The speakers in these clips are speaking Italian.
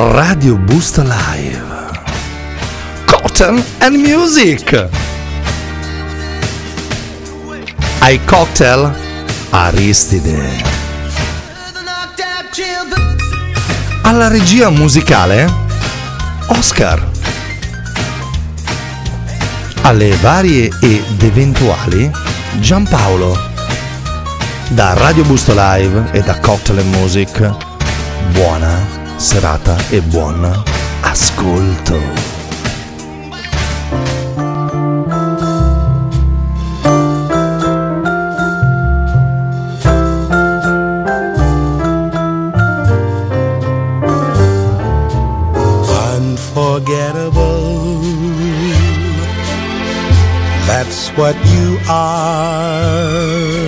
Radio Boost Live. Cotton and Music. Ai cocktail Aristide. Alla regia musicale Oscar. Alle varie ed eventuali Giampaolo. Da Radio Busto Live e da Cocktail and Music. Buona serata e buon ascolto. What you are.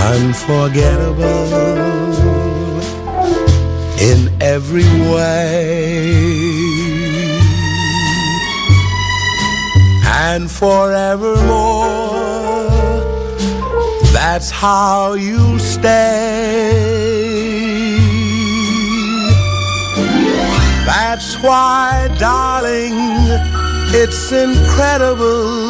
unforgettable in every way. And forevermore, that's how you stay. That's why, darling, it's incredible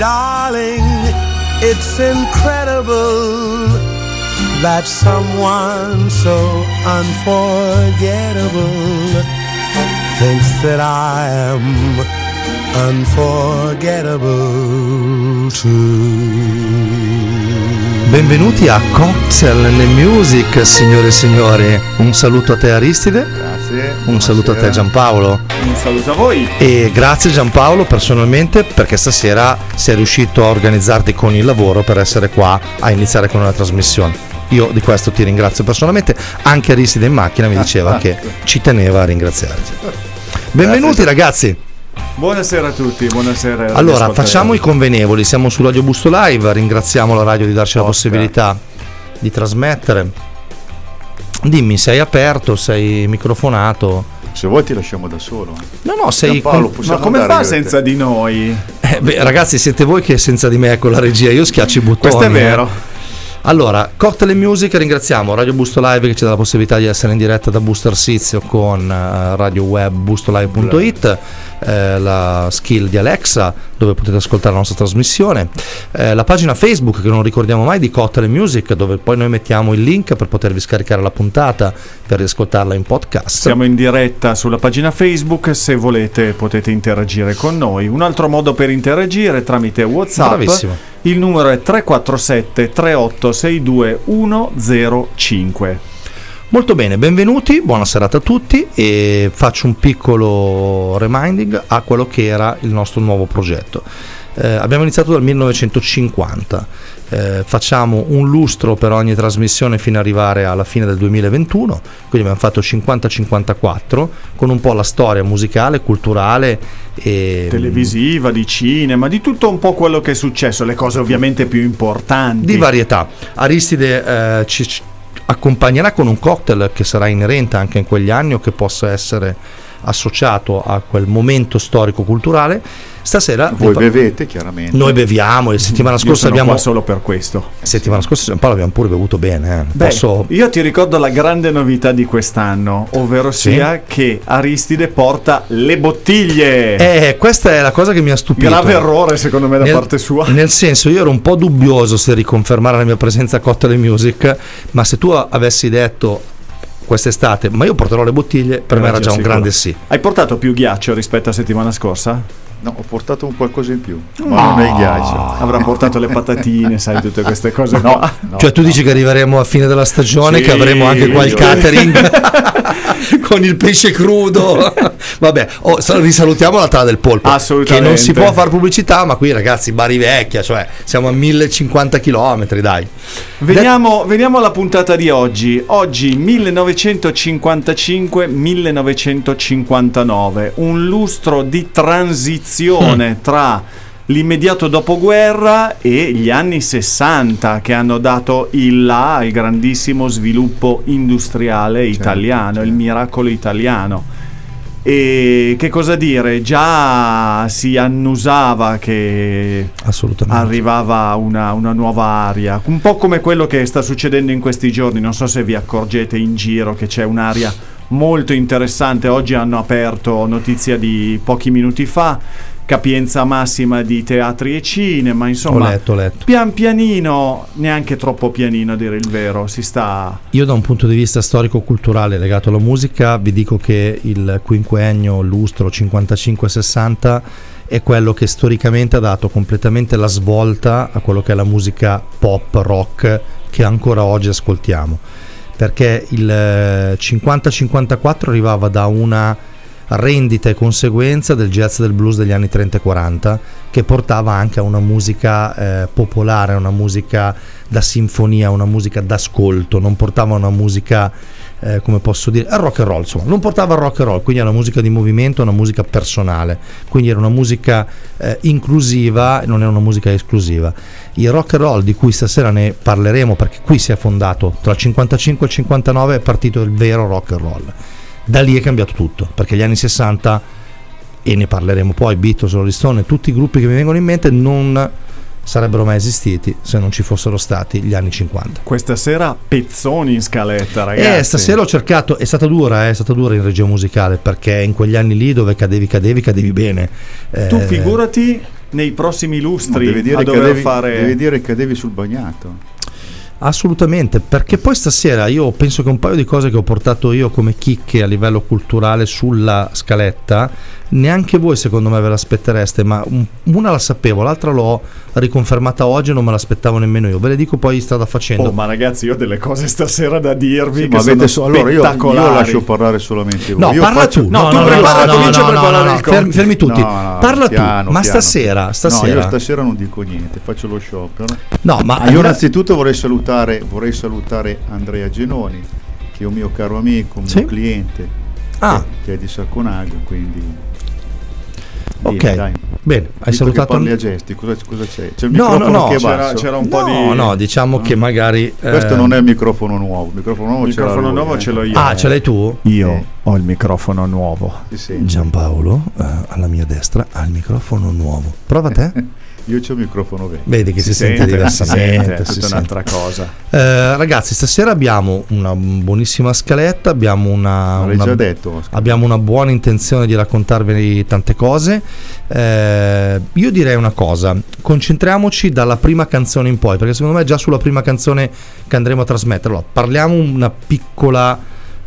Darling, it's incredible that someone so unforgettable thinks that I am unforgettable too. Benvenuti a Cocktail and Music, signore e signori. Un saluto a te Aristide, Grazie. un saluto a te Giampaolo. Un saluto a voi. E grazie Giampaolo personalmente perché stasera sei riuscito a organizzarti con il lavoro per essere qua a iniziare con una trasmissione. Io di questo ti ringrazio personalmente, anche Aristide in macchina mi diceva che ci teneva a ringraziarti. Benvenuti ragazzi. Buonasera a tutti, buonasera. Allora, facciamo i convenevoli, siamo su Radio Busto Live, ringraziamo la radio di darci la Oscar. possibilità di trasmettere. Dimmi, sei aperto, sei microfonato? Se vuoi ti lasciamo da solo. No, no, sei... Con- possiamo Ma come fa senza di noi? Eh, beh, ragazzi, siete voi che senza di me con la regia, io schiaccio i bottoni. Questo è eh. vero. Allora, Cocktail Music, ringraziamo Radio Busto Live che ci dà la possibilità di essere in diretta da Booster Sizio con eh, radio web bustolive.it, eh, la skill di Alexa dove potete ascoltare la nostra trasmissione, eh, la pagina Facebook che non ricordiamo mai di and Music dove poi noi mettiamo il link per potervi scaricare la puntata per riascoltarla in podcast. Siamo in diretta sulla pagina Facebook, se volete potete interagire con noi. Un altro modo per interagire è tramite WhatsApp. Bravissimo. Il numero è 347 3862 105. Molto bene, benvenuti, buona serata a tutti e faccio un piccolo reminding a quello che era il nostro nuovo progetto. Eh, abbiamo iniziato dal 1950, eh, facciamo un lustro per ogni trasmissione fino ad arrivare alla fine del 2021, quindi abbiamo fatto 50-54 con un po' la storia musicale, culturale e televisiva, di cinema, di tutto un po' quello che è successo, le cose ovviamente più importanti. Di varietà. Aristide eh, ci accompagnerà con un cocktail che sarà inerente anche in quegli anni o che possa essere associato a quel momento storico-culturale Stasera voi bevete chiaramente. Noi beviamo e settimana scorsa abbiamo solo per questo. Settimana scorsa un po' l'abbiamo pure bevuto bene, eh. Beh, Posso... Io ti ricordo la grande novità di quest'anno, ovvero sia che Aristide porta le bottiglie. Eh, questa è la cosa che mi ha stupito. Grave errore secondo me da nel, parte sua. Nel senso, io ero un po' dubbioso se riconfermare la mia presenza a Cocktail Music, ma se tu avessi detto quest'estate, ma io porterò le bottiglie, per me era già un grande sì. Hai portato più ghiaccio rispetto a settimana scorsa? No, ho portato un qualcosa in più, ma no. non è il ghiaccio. Avrà portato le patatine, sai, tutte queste cose no, qua. No, cioè tu dici che arriveremo a fine della stagione, sì, che avremo anche qua il catering con il pesce crudo. Vabbè, oh, risalutiamo la tala del polpo. Assolutamente. Che non si può fare pubblicità, ma qui ragazzi, Bari Vecchia, cioè siamo a 1050 km, dai. Veniamo, veniamo alla puntata di oggi. Oggi 1955-1959, un lustro di transizione mm. tra l'immediato dopoguerra e gli anni 60 che hanno dato il là al grandissimo sviluppo industriale certo, italiano, certo. il miracolo italiano. E che cosa dire? Già si annusava che arrivava una, una, nuova aria, un po' come quello che sta succedendo in questi giorni. Non so se vi accorgete in giro che c'è un'aria molto interessante. Oggi hanno aperto notizia di pochi minuti fa. Capienza massima di teatri e cinema, insomma, ho letto, ho letto. pian pianino, neanche troppo pianino a dire il vero, si sta... Io da un punto di vista storico-culturale legato alla musica vi dico che il quinquennio lustro 55-60 è quello che storicamente ha dato completamente la svolta a quello che è la musica pop, rock che ancora oggi ascoltiamo perché il 50-54 eh, arrivava da una rendita e conseguenza del jazz e del blues degli anni 30 e 40 che portava anche a una musica eh, popolare, una musica da sinfonia, una musica d'ascolto, non portava una musica eh, come posso dire, rock and roll, insomma, non portava rock and roll, quindi era una musica di movimento, una musica personale, quindi era una musica eh, inclusiva, non era una musica esclusiva. Il rock and roll di cui stasera ne parleremo, perché qui si è fondato, tra il 55 e il 59 è partito il vero rock and roll. Da lì è cambiato tutto, perché gli anni 60 e ne parleremo poi, Beatles, Rolling Stone, tutti i gruppi che mi vengono in mente non sarebbero mai esistiti se non ci fossero stati gli anni 50. Questa sera pezzoni in scaletta, ragazzi. Eh, stasera ho cercato, è stata dura, eh, è stata dura in regia musicale perché in quegli anni lì dove cadevi, cadevi, cadevi bene. Eh, tu figurati nei prossimi lustri devi dire a dover cadevi, fare... Devi dire che cadevi sul bagnato. Assolutamente, perché poi stasera io penso che un paio di cose che ho portato io come chicche a livello culturale sulla scaletta neanche voi secondo me ve l'aspettereste, ma una la sapevo, l'altra l'ho riconfermata oggi non me l'aspettavo nemmeno io. Ve le dico poi strada facendo. Oh, ma ragazzi, io ho delle cose stasera da dirvi sì, che sono so, allora io, io, lascio parlare solamente voi. No, io parla faccio... tu. No, no, tu no, prepara, no, comincia no, a preparare no, il fermi, fermi tutti. parla piano, tu. Ma piano. stasera, stasera No, io stasera non dico niente, faccio lo sciopero. No, ma io innanzitutto vorrei salutare, vorrei salutare Andrea Genoni, che è un mio caro amico, un sì? mio cliente, ah. che è di Sacconaglio, quindi Ok, dai. bene, hai Visto salutato. parli a gesti, cosa, cosa c'è? C'è il no, microfono no, no, c'era, c'era un po' no, di. No, diciamo no. che magari. Questo eh... non è il microfono nuovo. Il microfono nuovo, il microfono lui, nuovo eh. ce l'ho io. Ah, ce l'hai tu? Io eh. ho il microfono nuovo. Giampaolo, eh, alla mia destra, ha il microfono nuovo. Prova te. Io c'ho il microfono vecchio. Vedi che si, si sente, diversamente. è tutta un'altra cosa. Eh, ragazzi, stasera abbiamo una buonissima scaletta, abbiamo una, una, detto, abbiamo una buona intenzione di raccontarvi tante cose. Eh, io direi una cosa, concentriamoci dalla prima canzone in poi, perché secondo me già sulla prima canzone che andremo a trasmettere. Allora, parliamo una piccola,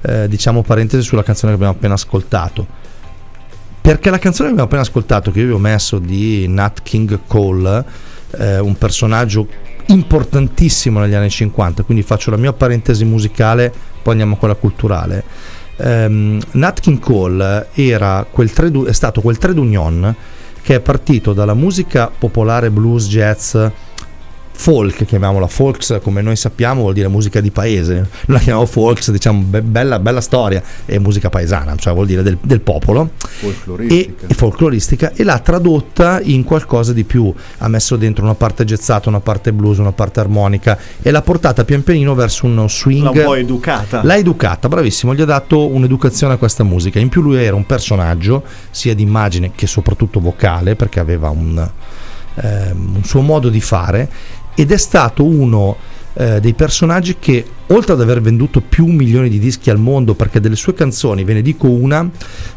eh, diciamo, parentesi sulla canzone che abbiamo appena ascoltato perché la canzone che abbiamo appena ascoltato, che io vi ho messo di Nat King Cole, eh, un personaggio importantissimo negli anni 50, quindi faccio la mia parentesi musicale poi andiamo a quella culturale. Um, Nat King Cole trade, è stato quel trade union che è partito dalla musica popolare blues, jazz, folk, chiamiamola folks come noi sappiamo vuol dire musica di paese, noi la chiamiamo folks, diciamo be- bella, bella, storia, è musica paesana, cioè vuol dire del, del popolo folcloristica. E, e, folcloristica e l'ha tradotta in qualcosa di più, ha messo dentro una parte jazzata, una parte blues, una parte armonica e l'ha portata pian pianino verso uno swing. L'ha un po' educata. L'ha educata, bravissimo, gli ha dato un'educazione a questa musica, in più lui era un personaggio sia di immagine che soprattutto vocale perché aveva un, ehm, un suo modo di fare ed è stato uno eh, dei personaggi che oltre ad aver venduto più milioni di dischi al mondo perché delle sue canzoni ve ne dico una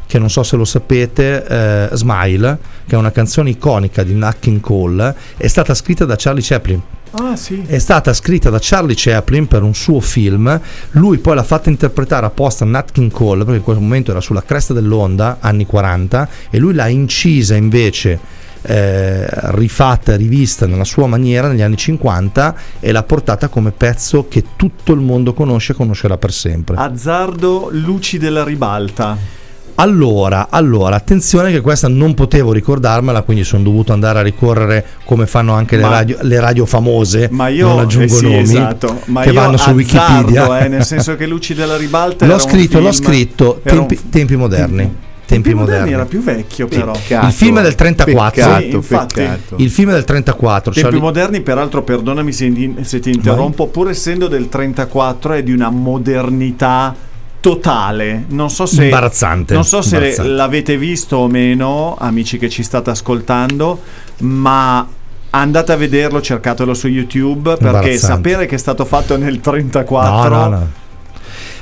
che non so se lo sapete eh, Smile che è una canzone iconica di Nat King Cole è stata scritta da Charlie Chaplin Ah, sì. È stata scritta da Charlie Chaplin per un suo film. Lui poi l'ha fatta interpretare apposta a Nat King Cole perché in quel momento era sulla cresta dell'onda, anni 40, e lui l'ha incisa invece eh, rifatta e rivista nella sua maniera negli anni 50 e l'ha portata come pezzo che tutto il mondo conosce e conoscerà per sempre. Azzardo Luci della ribalta. Allora, allora, attenzione che questa non potevo ricordarmela, quindi sono dovuto andare a ricorrere come fanno anche ma, le, radio, le, radio, famose. Ma io non aggiungo eh sì, nomi esatto, ma che vanno su Wikipedia. Eh, nel senso che Luci della ribalta l'ho scritto, l'ho scritto, tempi, un... tempi moderni tempi moderni. era più vecchio però. Peccato, il film è del 34. Peccato, sì, infatti, peccato. Il film è del 34. Tempi Charlie... moderni peraltro, perdonami se, se ti interrompo, Vai. pur essendo del 34 è di una modernità totale. Non so se imbarazzante. Non so se imbarazzante. l'avete visto o meno, amici che ci state ascoltando, ma andate a vederlo, cercatelo su YouTube perché sapere che è stato fatto nel 34 no, no, no.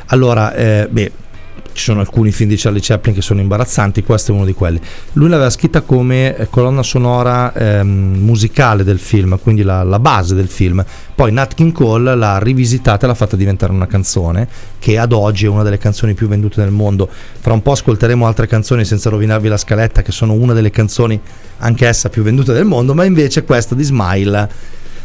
Allora, eh, beh, ci sono alcuni film di Charlie Chaplin che sono imbarazzanti, questo è uno di quelli. Lui l'aveva scritta come eh, colonna sonora ehm, musicale del film, quindi la, la, base del film. Poi Nat King Cole l'ha rivisitata e l'ha fatta diventare una canzone che ad oggi è una delle canzoni più vendute nel mondo. Fra un po' ascolteremo altre canzoni senza rovinarvi la scaletta che sono una delle canzoni anch'essa più vendute del mondo, ma invece questa di Smile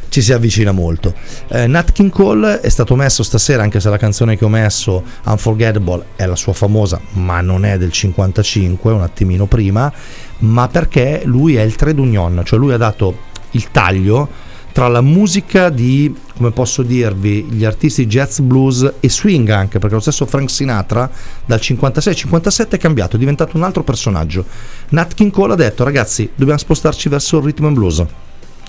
ci si avvicina molto. Eh, Nat King Cole è stato messo stasera, anche se la canzone che ho messo, Unforgettable, è la sua famosa, ma non è del 55, un attimino prima, ma perché lui è il trade union, cioè lui ha dato il taglio tra la musica di, come posso dirvi, gli artisti jazz, blues e swing anche, perché lo stesso Frank Sinatra dal 56-57 è cambiato, è diventato un altro personaggio. Nat King Cole ha detto ragazzi, dobbiamo spostarci verso il rhythm and blues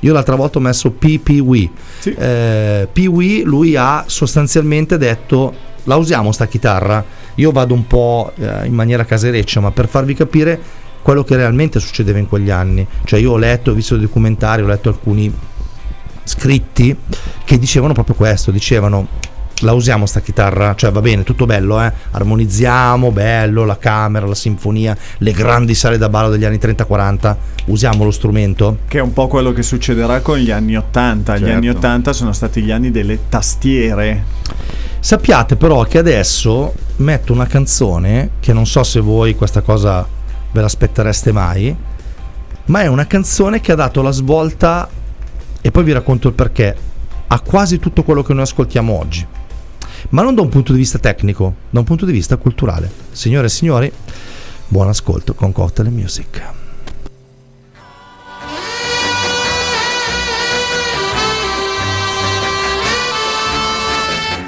io l'altra volta ho messo P.P.W. Sì. Eh, Pee lui ha sostanzialmente detto la usiamo sta chitarra. Io vado un po' eh, in maniera casereccia, ma per farvi capire quello che realmente succedeva in quegli anni. Cioè io ho letto, ho visto dei documentari, ho letto alcuni scritti che dicevano proprio questo, dicevano la usiamo sta chitarra, cioè va bene, tutto bello, eh? armonizziamo, bello, la camera, la sinfonia, le grandi sale da ballo degli anni 30-40, usiamo lo strumento. Che è un po' quello che succederà con gli anni 80, certo. gli anni 80 sono stati gli anni delle tastiere. Sappiate però che adesso metto una canzone che non so se voi questa cosa ve l'aspettereste mai, ma è una canzone che ha dato la svolta e poi vi racconto il perché a quasi tutto quello che noi ascoltiamo oggi ma non da un punto di vista tecnico, da un punto di vista culturale. Signore e signori, buon ascolto con Cocktail Music.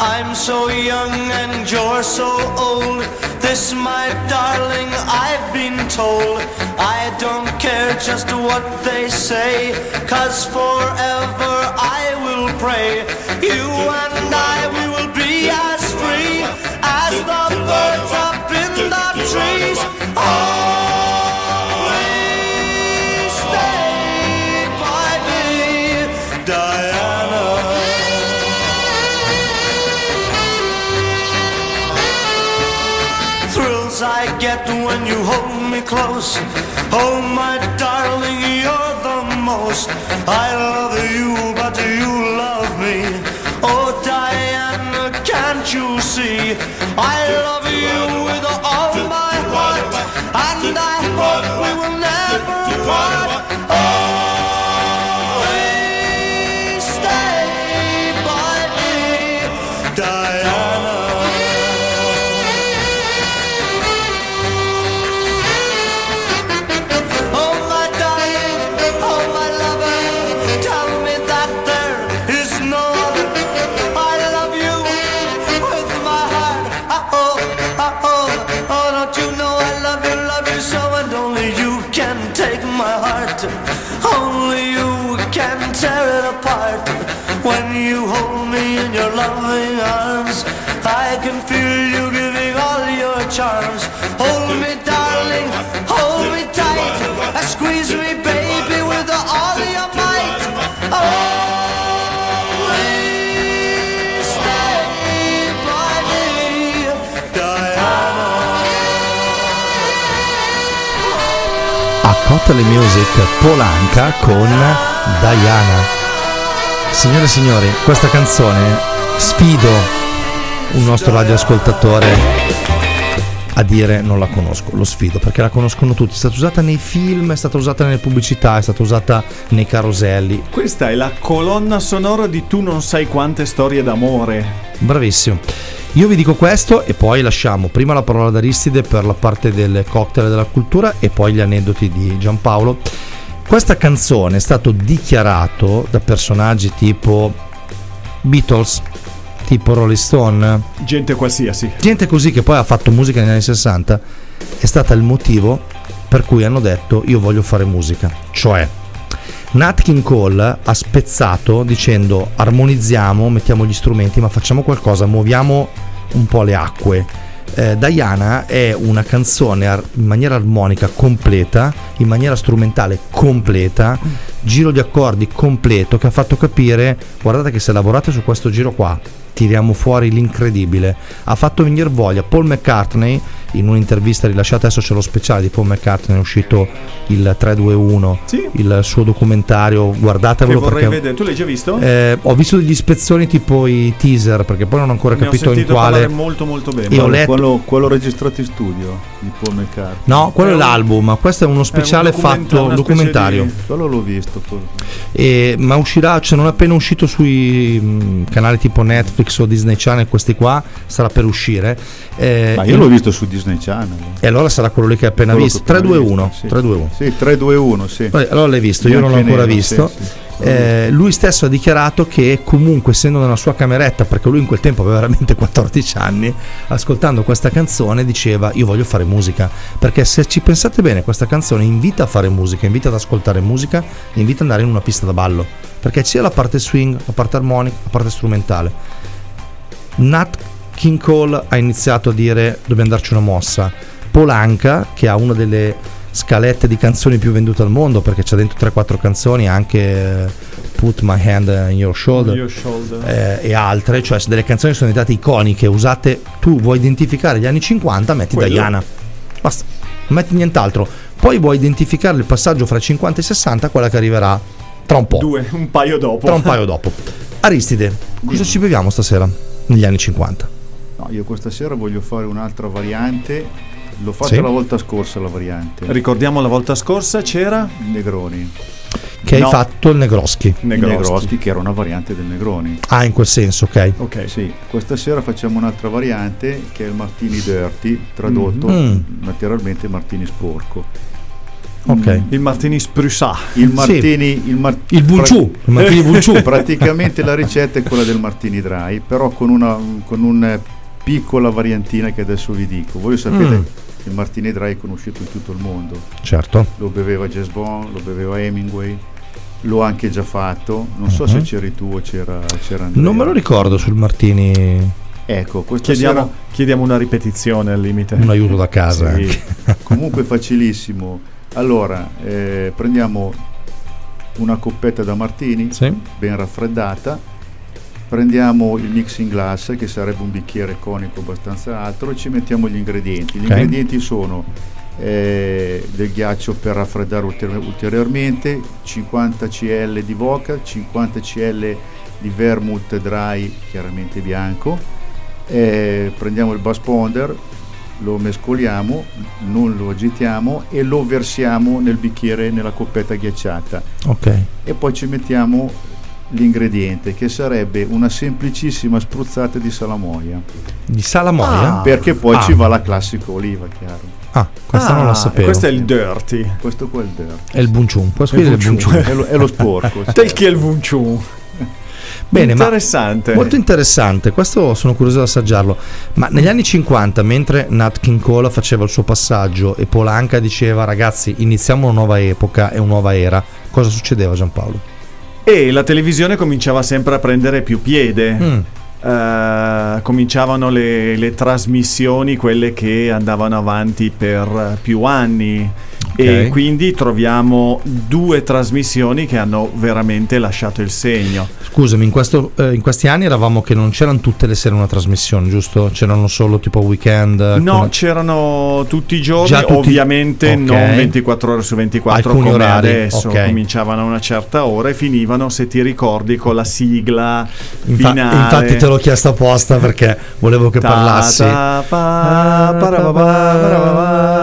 I'm so young and you're so old. This, my darling, I've been told. I don't care just what they say, cause forever I will pray. You and I, will trees. Always stay by me, Diana. Thrills I get when you hold me close. Oh, my darling, you're the most. I love you, but you love me. Oh, Diana, can't you see? I love When you hold me in your loving arms, I can feel you giving all your charms. Hold me, darling, hold me tight. And squeeze me, baby, with all your might. Cottele Music Polanca con Diana. Signore e signori, questa canzone sfido un nostro radioascoltatore a dire non la conosco, lo sfido perché la conoscono tutti, è stata usata nei film, è stata usata nelle pubblicità, è stata usata nei caroselli. Questa è la colonna sonora di Tu non sai quante storie d'amore. Bravissimo. Io vi dico questo e poi lasciamo prima la parola ad Aristide per la parte del cocktail della cultura e poi gli aneddoti di Giampaolo. Questa canzone è stato dichiarato da personaggi tipo Beatles, tipo Rolling Stone, Gente qualsiasi. gente così che poi ha fatto musica negli anni 60, è stata il motivo per cui hanno detto io voglio fare musica. Cioè, Nat King Cole ha spezzato dicendo armonizziamo, mettiamo gli strumenti, ma facciamo qualcosa, muoviamo un po' le acque. Eh, Diana è una canzone ar- in maniera armonica completa, in maniera strumentale completa, giro di accordi completo che ha fatto capire, guardate che se lavorate su questo giro qua, tiriamo fuori l'incredibile. Ha fatto venire voglia Paul McCartney in un'intervista rilasciata adesso c'è lo speciale di Paul McCartney, è uscito il 321, Sì. il suo documentario, Che guardatevelo vorrei perché vedere. Tu l'hai già visto? eh, ho visto degli ispezioni tipo i teaser perché poi non ho ancora Ne ho capito in sentito quale parlare molto molto bene. Io ho letto- quello, quello registrato in studio di Paul McCartney. No, quello è È un- l'album, questo è uno speciale È un fatto specie documentario. di- Quello l'ho visto. E- ma uscirà, cioè non è appena uscito sui mh, canali tipo Netflix o Disney Channel, questi qua, sarà per uscire. Eh, Ma io l'ho visto su Disney Channel. E allora sarà quello lì che hai appena Quello visto. che ho appena 321. visto, sì. 321. Sì, 321, sì. Allora l'hai visto, io non l'ho ancora nero, visto. sì, sì. Eh, lui stesso ha dichiarato che comunque essendo nella sua cameretta, perché lui in quel tempo aveva veramente 14 anni, ascoltando questa canzone diceva io voglio fare musica, perché se ci pensate bene questa canzone invita a fare musica, invita ad ascoltare musica, invita ad andare in una pista da ballo, perché c'è la parte swing, la parte armonica, la parte strumentale. Nat King Cole ha iniziato a dire dobbiamo darci una mossa. Polanca, che ha una delle scalette di canzoni più vendute al mondo, perché c'è dentro 3-4 canzoni, anche eh, Put My Hand in Your Shoulder. Your shoulder. eh, e altre, cioè se delle canzoni sono diventate iconiche, usate, tu vuoi identificare gli anni 50, metti Quello. Diana, basta, non metti nient'altro. Poi vuoi identificare il passaggio fra i 50 e i 60, quella che arriverà tra un po', Due, un paio dopo. tra un paio dopo. Aristide, cosa ci beviamo stasera negli anni 50? No, io questa sera voglio fare un'altra variante. L'ho fatta Sì. la volta scorsa la variante. Ricordiamo la volta scorsa c'era Negroni. Che No. hai fatto il Negroski. Il Negroski. Negroski, che era una variante del Negroni. Ah, in quel senso, ok. Ok. Sì, questa sera facciamo un'altra variante che è il Martini Dirty, tradotto Mm. naturalmente Martini sporco. Ok. Il Martini Sprusa. Il Martini, il, mar- Il Bunciù, il Martini Bunciù. praticamente la ricetta è quella del Martini Dry, però con una, con una piccola variantina che adesso vi dico. Voi sapete Mm. il Martini Dry è conosciuto in tutto il mondo. Certo. Lo beveva Jazz Bond, lo beveva Hemingway, l'ho anche già fatto. Non so Mhm. se c'eri tu o c'era, c'era Andrea. Non me lo ricordo sul Martini, Ecco, questa Chiediamo, chiediamo una ripetizione al limite. un aiuto da casa. Sì. Comunque facilissimo. Allora, eh, prendiamo una coppetta da martini, Sì. ben raffreddata, prendiamo il mixing glass, che sarebbe un bicchiere conico abbastanza alto, e ci mettiamo gli ingredienti. Gli Ok. ingredienti sono eh, del ghiaccio per raffreddare ulteri- ulteriormente, 50 cl di vodka, 50 cl di vermouth dry, chiaramente bianco, eh, prendiamo il bus ponder, lo mescoliamo, non lo agitiamo e lo versiamo nel bicchiere, nella coppetta ghiacciata Ok. e poi ci mettiamo l'ingrediente che sarebbe una semplicissima spruzzata di salamoia Di Salamoia? perché poi Ah. ci va la classica oliva chiaro Ah, questa non la Ah, sapevo. Questo è il dirty. questo qua è il dirt È il Bunciù. Puoi scrivere il. Bunciù. è lo, è lo sporco Tel che è il Vunciù. Bene, ma- Interessante. Molto interessante, questo sono curioso di assaggiarlo. Ma negli anni 50, mentre Nat King Cole faceva il suo passaggio e Polanca diceva ragazzi iniziamo una nuova epoca e una nuova era, cosa succedeva Giampaolo? E la televisione cominciava sempre a prendere più piede. Mm, Eh, cominciavano le, le trasmissioni, quelle che andavano avanti per più anni. E Ok. quindi troviamo due trasmissioni che hanno veramente lasciato il segno. Scusami, in, questo- eh, in questi anni eravamo che non c'erano tutte le sere una trasmissione, giusto? C'erano solo tipo weekend? No, alcune- c'erano tutti i giorni, tutti- ovviamente ok. non 24 ore su 24 Alcuni come orari, adesso, ok. cominciavano a una certa ora e finivano, se ti ricordi, con la sigla Infa- finale. infatti te l'ho chiesto apposta perché volevo che Ta- parlassi. ta- pa- parababa- parababa.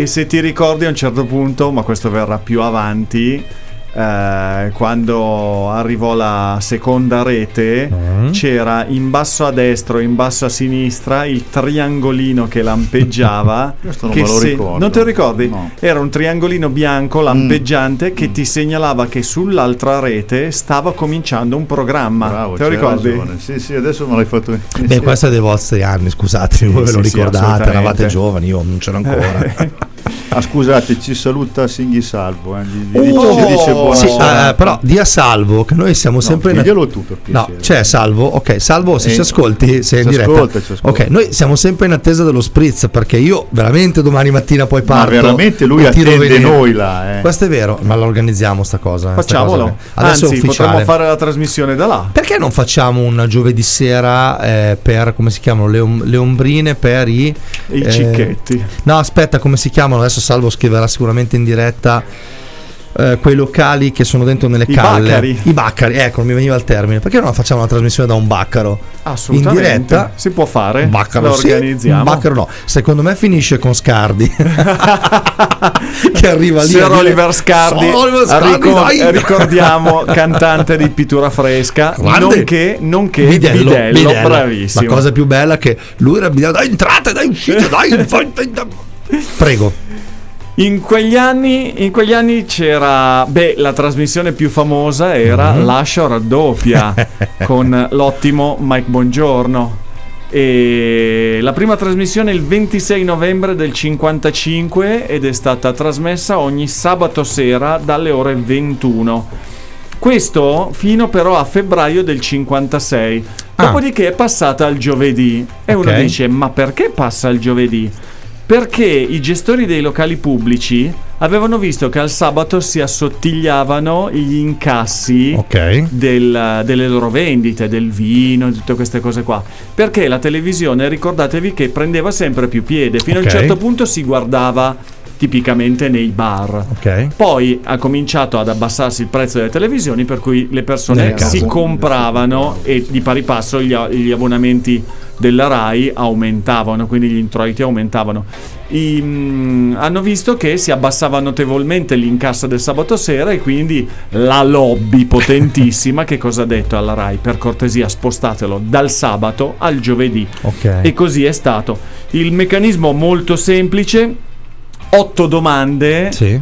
E se ti ricordi a un certo punto, ma questo verrà più avanti, eh, quando arrivò la seconda rete, Mm. c'era in basso a destra o in basso a sinistra il triangolino che lampeggiava. Questo non che me lo se- ricordo. Non te lo ricordi? No. Era un triangolino bianco lampeggiante che ti segnalava che sull'altra rete stava cominciando un programma. Bravo, te lo ricordi? ragione. Sì, sì, adesso me l'hai fatto Beh, questo è dei vostri anni, scusatemi, voi ve lo sì, sì, ricordate, eravate giovani, io non c'ero ancora. Ah, scusate, ci saluta Singhi Salvo. Eh. Gli, gli Oh! dice, dice Sì, eh, però dia salvo che noi siamo No, sempre in diglielo tu per No, c'è Salvo, ok, Salvo se Eh, ci ascolti, sei in ci diretta. ascolta, ci ascolta. Ok, noi siamo sempre in attesa dello spritz perché io veramente domani mattina poi Ma parto. veramente lui e attende veneno. noi là. Eh. Questo è vero, ma lo organizziamo sta cosa. sta Facciamolo. cosa. Adesso Anzi, potremmo fare la trasmissione da là. Perché non facciamo un giovedì sera eh, per come si chiamano le, om- le ombrine per i I eh, cicchetti. No, aspetta, come si chiamano? Adesso Salvo scriverà sicuramente in diretta. Eh, quei locali che sono dentro nelle I calle baccari. i baccari ecco mi veniva il termine perché non facciamo una trasmissione da un baccaro Assolutamente. in diretta Si può fare. un baccaro Lo sì, organizziamo. un baccaro no secondo me finisce con Scardi che arriva lì Sir Oliver Scardi, "Sir Oliver Scardi, ricor- dai!" ricordiamo cantante di pittura fresca, Grande. nonché, nonché Bidello, bidello, bidello. bravissimo. La cosa più bella che lui era bidello, dai entrate, dai uscite, dai. Prego. In quegli anni, in quegli anni c'era, beh, la trasmissione più famosa era Mhm. Lascia raddoppia con l'ottimo Mike Bongiorno. E la prima trasmissione il 26 novembre del 55 ed è stata trasmessa ogni sabato sera dalle ore 21. Questo fino però a febbraio del 56. Ah. Dopodiché è passata al giovedì. E uno Ok. dice: Ma perché passa al giovedì? Perché i gestori dei locali pubblici avevano visto che al sabato si assottigliavano gli incassi Ok. del- delle loro vendite, del vino e tutte queste cose qua. Perché la televisione, ricordatevi che prendeva sempre più piede, fino a Ok. un certo punto si guardava tipicamente nei bar. Ok. Poi ha cominciato ad abbassarsi il prezzo delle televisioni, per cui le persone case. si compravano e di pari passo gli, gli abbonamenti della RAI aumentavano, quindi gli introiti aumentavano. I, mm, hanno visto che si abbassava notevolmente l'incasso del sabato sera e quindi la lobby potentissima che cosa ha detto alla RAI? Per cortesia spostatelo dal sabato al giovedì. Ok. E così è stato. Il meccanismo molto semplice, otto domande Sì.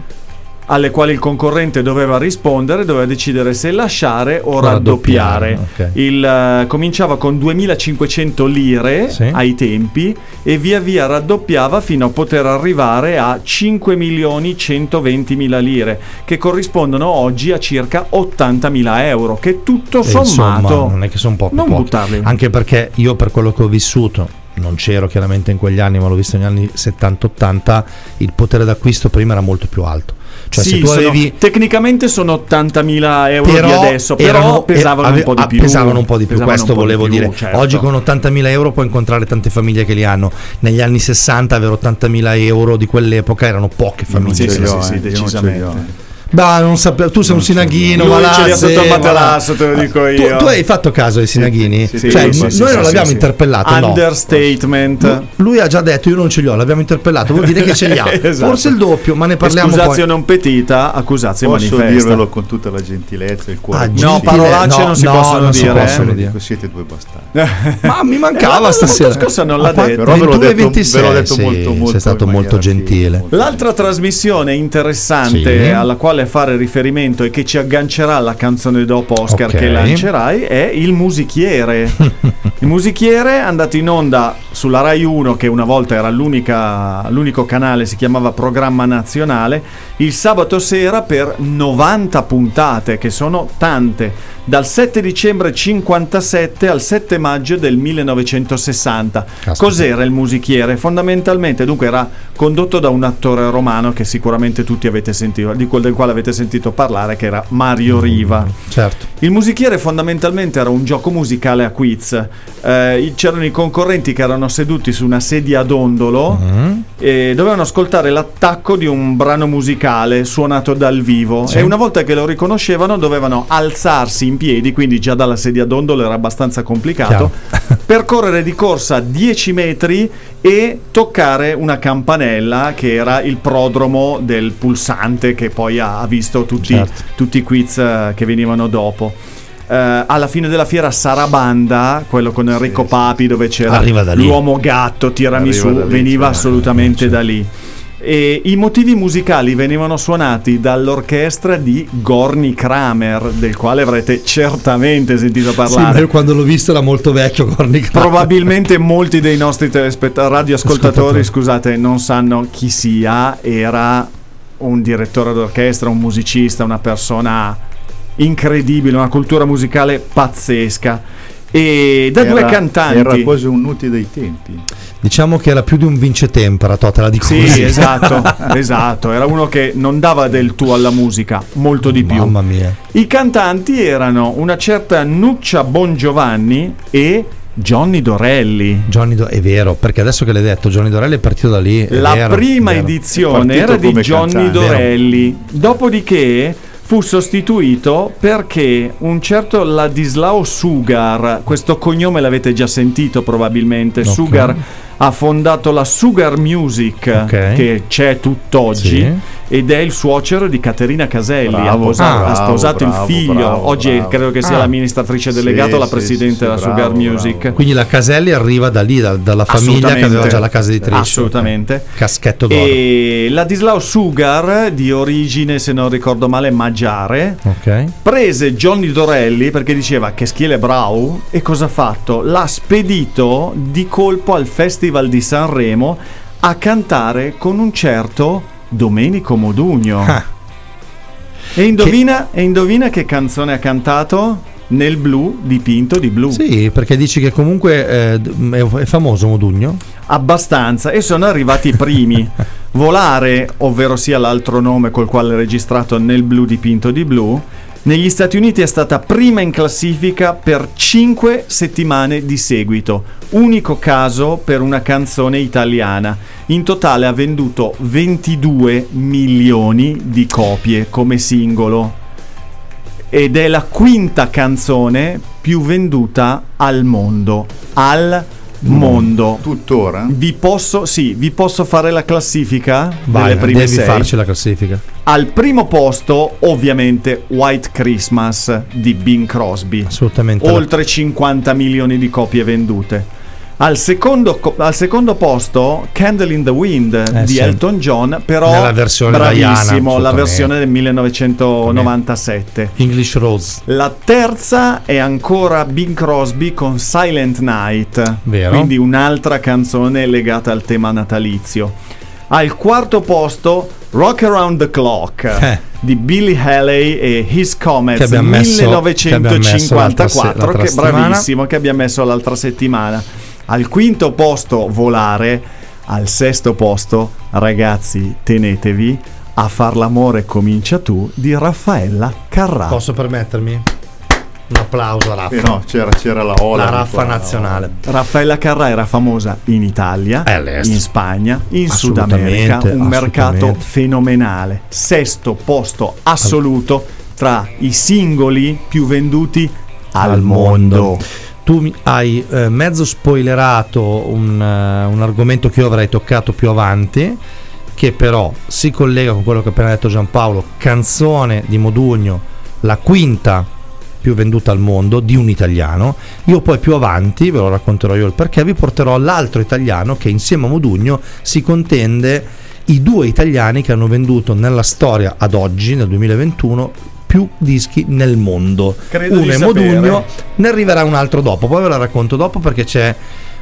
alle quali il concorrente doveva rispondere, doveva decidere se lasciare o O raddoppiare. raddoppiare, ok. Il, eh, cominciava con 2500 lire Sì. ai tempi e via via raddoppiava fino a poter arrivare a 5 milioni 120 mila lire, che corrispondono oggi a circa 80 mila euro, che tutto E sommato... insomma, non è che sono pochi. non buttarli. Anche perché io per quello che ho vissuto, non c'ero chiaramente in quegli anni, ma l'ho visto negli anni 70-80, il potere d'acquisto prima era molto più alto. Cioè Sì, se tu sono- avevi... tecnicamente sono 80.000 euro Però di adesso, però erano- pesavano ave- un po' di ah, più. pesavano un po' di più, questo di volevo più, dire. certo. Oggi con 80.000 euro puoi incontrare tante famiglie che li hanno. Negli anni 60 avere 80.000 euro di quell'epoca erano poche famiglie. Sì, sì, sì, eh, sì, decisamente. Bah, non sapevo, tu sei un sinaghino, Lui ma là, ce li ha sotto il materasso, te lo dico Tu, io. tu hai fatto caso ai sinaghini? sì, sì, cioè, sì, noi sì, non l'abbiamo sì. interpellato, no. Understatement. Lui ha già detto io non ce li ho, l'abbiamo interpellato, vuol dire che ce li ha. Esatto. Forse il doppio, ma ne parliamo Accusatio poi. non petita, accusatio Posso manifesta. dirvelo con tutta la gentilezza e il cuore. Ah. No, parolacce non si possono non si dire, possono eh. dire. Siete due bastardi. Ma mi Eh, mancava la stasera. volta scorsa non l'ha Ah, detto. Però ve l'ho 21 e detto, 26, ve l'ho detto sì, molto, molto sei stato molto gentile. L'altra trasmissione interessante alla quale quale fare riferimento e che ci aggancerà alla canzone dopo Oscar Ok. che lancerai è Il Musichiere. Il Musichiere è andato in onda sulla Rai 1 che una volta era l'unica- l'unico canale, si chiamava Programma Nazionale, il sabato sera per 90 puntate che sono tante. Dal 7 dicembre 57 al 7 maggio del 1960. Caspita. Cos'era il musichiere? Fondamentalmente, dunque, era condotto da un attore romano che sicuramente tutti avete sentito, di quel del quale avete sentito parlare, che era Mario Riva. Certo. Il musichiere fondamentalmente era un gioco musicale a quiz. Eh, c'erano i concorrenti che erano seduti su una sedia a dondolo Mm. e dovevano ascoltare l'attacco di un brano musicale suonato dal vivo Sì. e una volta che lo riconoscevano dovevano alzarsi in piedi, quindi già dalla sedia a dondolo era abbastanza complicato, percorrere di corsa 10 metri e toccare una campanella che era il prodromo del pulsante che poi ha, visto tutti, Certo. tutti i quiz eh, che venivano dopo. Eh, alla fine della fiera Sarabanda, quello con Enrico sì. Papi dove c'era l'uomo gatto, tirami su, veniva assolutamente da lì. E I motivi musicali venivano suonati dall'orchestra di Gorny Kramer, del quale avrete certamente sentito Sì, ma parlare. io quando l'ho visto era molto vecchio Corny Kramer. Probabilmente molti dei nostri telespett- radioascoltatori, Ascoltatori. scusate, non sanno chi sia. Era un direttore d'orchestra, un musicista, una persona incredibile, una cultura musicale pazzesca. E da due Era- cantanti. Era quasi un Nuti dei tempi. Diciamo che era più di un vincetempera, Totala di Sì, così. esatto, esatto. Era uno che non dava del tuo alla musica, molto di più. Mamma mia. I cantanti erano una certa Nuccia Bongiovanni e Johnny Dorelli. Johnny Do- è vero, perché adesso che l'hai detto, Johnny Dorelli è partito da lì. La vero, prima vero. edizione era di Johnny cantante. Dorelli, dopodiché fu sostituito perché un certo Ladislao Sugar, questo cognome l'avete già sentito probabilmente, Ok. Sugar ha fondato la Sugar Music Ok. che c'è tutt'oggi Sì. ed è il suocero di Caterina Caselli, ha, Bravo, posa- ah, ha sposato bravo, il figlio, bravo, oggi bravo. credo che sia Ah. l'amministratrice Sì, delegata o la sì, presidente sì, della sì, Sugar bravo, Music. bravo. Quindi la Caselli arriva da lì, da- dalla famiglia che aveva già la casa editrice. Assolutamente. Caschetto d'oro. E Ladislao Sugar, di origine, se non ricordo male, magiare, Ok. prese Johnny Dorelli perché diceva che schiele brau e cosa ha fatto? L'ha spedito di colpo al Festival di Sanremo a cantare con un certo Domenico Modugno. Ah. E indovina, e indovina che canzone ha cantato? Nel blu dipinto di blu. Sì, perché dici che comunque eh, è famoso Modugno? Abbastanza e sono arrivati i primi. Volare, ovvero sia l'altro nome col quale è registrato nel blu dipinto di blu, negli Stati Uniti è stata prima in classifica per 5 settimane di seguito, unico caso per una canzone italiana. In totale ha venduto 22 milioni di copie come singolo ed è la quinta canzone più venduta al mondo. Al mondo. Tuttora? Vi posso, sì, vi posso fare la classifica Vai, delle prime devi sei. farci la classifica. Al primo posto, ovviamente, White Christmas di Bing Crosby. Assolutamente. Oltre 50 milioni di copie vendute. Al secondo, co- al secondo posto, Candle in the Wind Eh, di sì. Elton John, però Nella versione bravissimo, Diana, la versione del 1997. English Rose. La terza è ancora Bing Crosby con Silent Night, Vero. quindi un'altra canzone legata al tema natalizio. Al quarto posto Rock Around the Clock Eh. di Billy Haley e His Che Comets abbiamo messo- che abbiamo messo 1954, l'altra che bravissimo, che abbiamo messo l'altra settimana. Al quinto posto Volare, al sesto posto Ragazzi tenetevi, a far l'amore comincia tu di Raffaella Carrà. Posso permettermi? Un applauso a Raffa. Eh no, c'era, c'era la ola. la Raffa nazionale. Raffaella Carrà era famosa in Italia, Eh, in Spagna, in Sud America, un mercato fenomenale. Sesto posto assoluto tra i singoli più venduti al, Al mondo. mondo. Tu hai eh, mezzo spoilerato un, eh, un argomento che io avrei toccato più avanti, che però si collega con quello che ha appena detto Giampaolo, canzone di Modugno, la quinta più venduta al mondo di un italiano. Io poi più avanti, ve lo racconterò io il perché, vi porterò l'altro italiano che insieme a Modugno si contende i due italiani che hanno venduto nella storia ad oggi, nel 2021, più dischi nel mondo. Credo Uno è. Modugno, ne arriverà un altro dopo, poi ve la racconto dopo perché c'è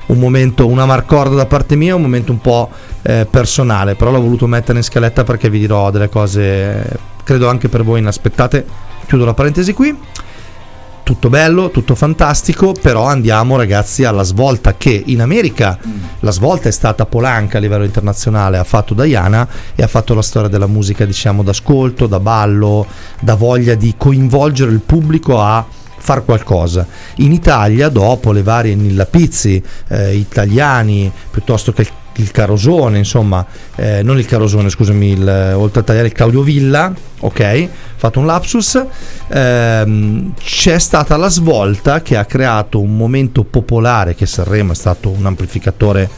un momento, una marcorda da parte mia, un momento un po' eh, personale, però l'ho voluto mettere in scaletta perché vi dirò delle cose, credo anche per voi inaspettate. Chiudo la parentesi qui. Tutto bello, tutto fantastico, però andiamo ragazzi alla svolta che in America la svolta è stata Polanca a livello internazionale, ha fatto Diana e ha fatto la storia della musica diciamo d'ascolto, da ballo, da voglia di coinvolgere il pubblico a far qualcosa. In Italia, dopo le varie Nilla Pizzi, eh, italiani, piuttosto che il, il Carosone, insomma, eh, non il Carosone, scusami, il, eh, oltre a tagliare il Claudio Villa, ok, fatto un lapsus, ehm, c'è stata la svolta che ha creato un momento popolare, che Sanremo è stato un amplificatore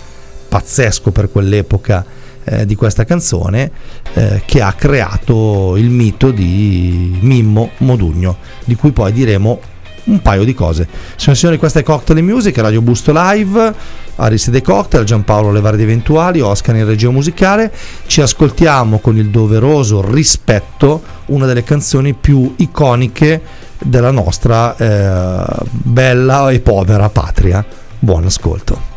pazzesco per quell'epoca eh, di questa canzone eh, che ha creato il mito di Mimmo Modugno di cui poi diremo un paio di cose. Signore e signori questa è Cocktail Music Radio Busto Live Aristide Cocktail Giampaolo Levardi Eventuali Oscar in regia musicale. Ci ascoltiamo con il doveroso rispetto una delle canzoni più iconiche della nostra eh, bella e povera patria. Buon ascolto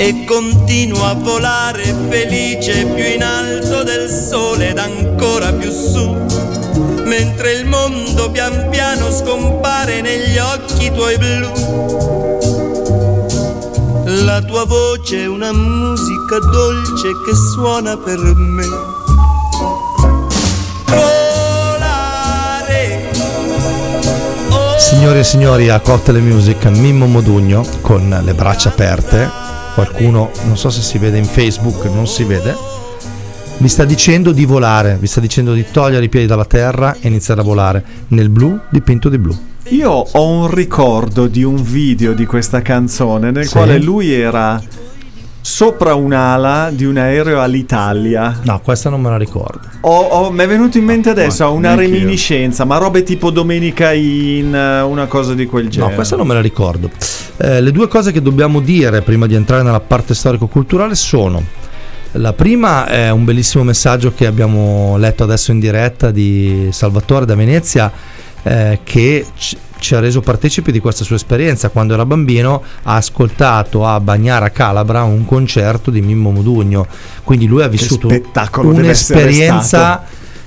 e continuo a volare felice più in alto del sole ed ancora più su, mentre il mondo pian piano scompare negli occhi tuoi blu. La tua voce è una musica dolce che suona per me. Volare. Oh, Signore e signori, a Cocktail Music, Mimmo Modugno con le braccia aperte. Qualcuno, non so se si vede in Facebook, non si vede. Vi sta dicendo di volare, vi sta dicendo di togliere i piedi dalla terra e iniziare a volare nel blu dipinto di blu. Io ho un ricordo di un video di questa canzone nel Sì. quale lui era sopra un'ala di un aereo all'Italia. No, questa non me la ricordo. Ho- ho- mi è venuto in mente adesso ma una reminiscenza, ma robe tipo Domenica in eh, una cosa di quel genere. No, questa non me la ricordo. Eh, le due cose che dobbiamo dire prima di entrare nella parte storico-culturale sono: la prima è un bellissimo messaggio che abbiamo letto adesso in diretta di Salvatore da Venezia, eh, che ci- ha reso partecipi di questa sua esperienza. Quando era bambino ha ascoltato a Bagnara Calabra un concerto di Mimmo Modugno, quindi lui ha vissuto un'esperienza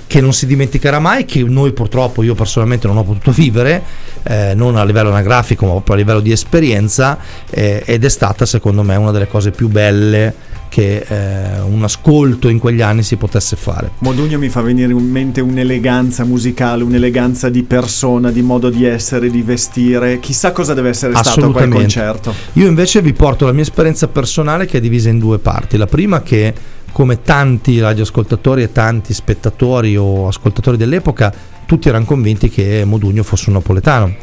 che non si dimenticherà mai, che noi purtroppo, io personalmente non ho potuto vivere, eh, non a livello anagrafico ma proprio a livello di esperienza, eh, ed è stata secondo me una delle cose più belle che eh, un ascolto in quegli anni si potesse fare. Modugno mi fa venire in mente un'eleganza musicale, un'eleganza di persona, di modo di essere, di vestire. Chissà cosa deve essere stato quel concerto. Io invece vi porto la mia esperienza personale che è divisa in due parti. La prima che come tanti radioascoltatori e tanti spettatori o ascoltatori dell'epoca tutti erano convinti che Modugno fosse un napoletano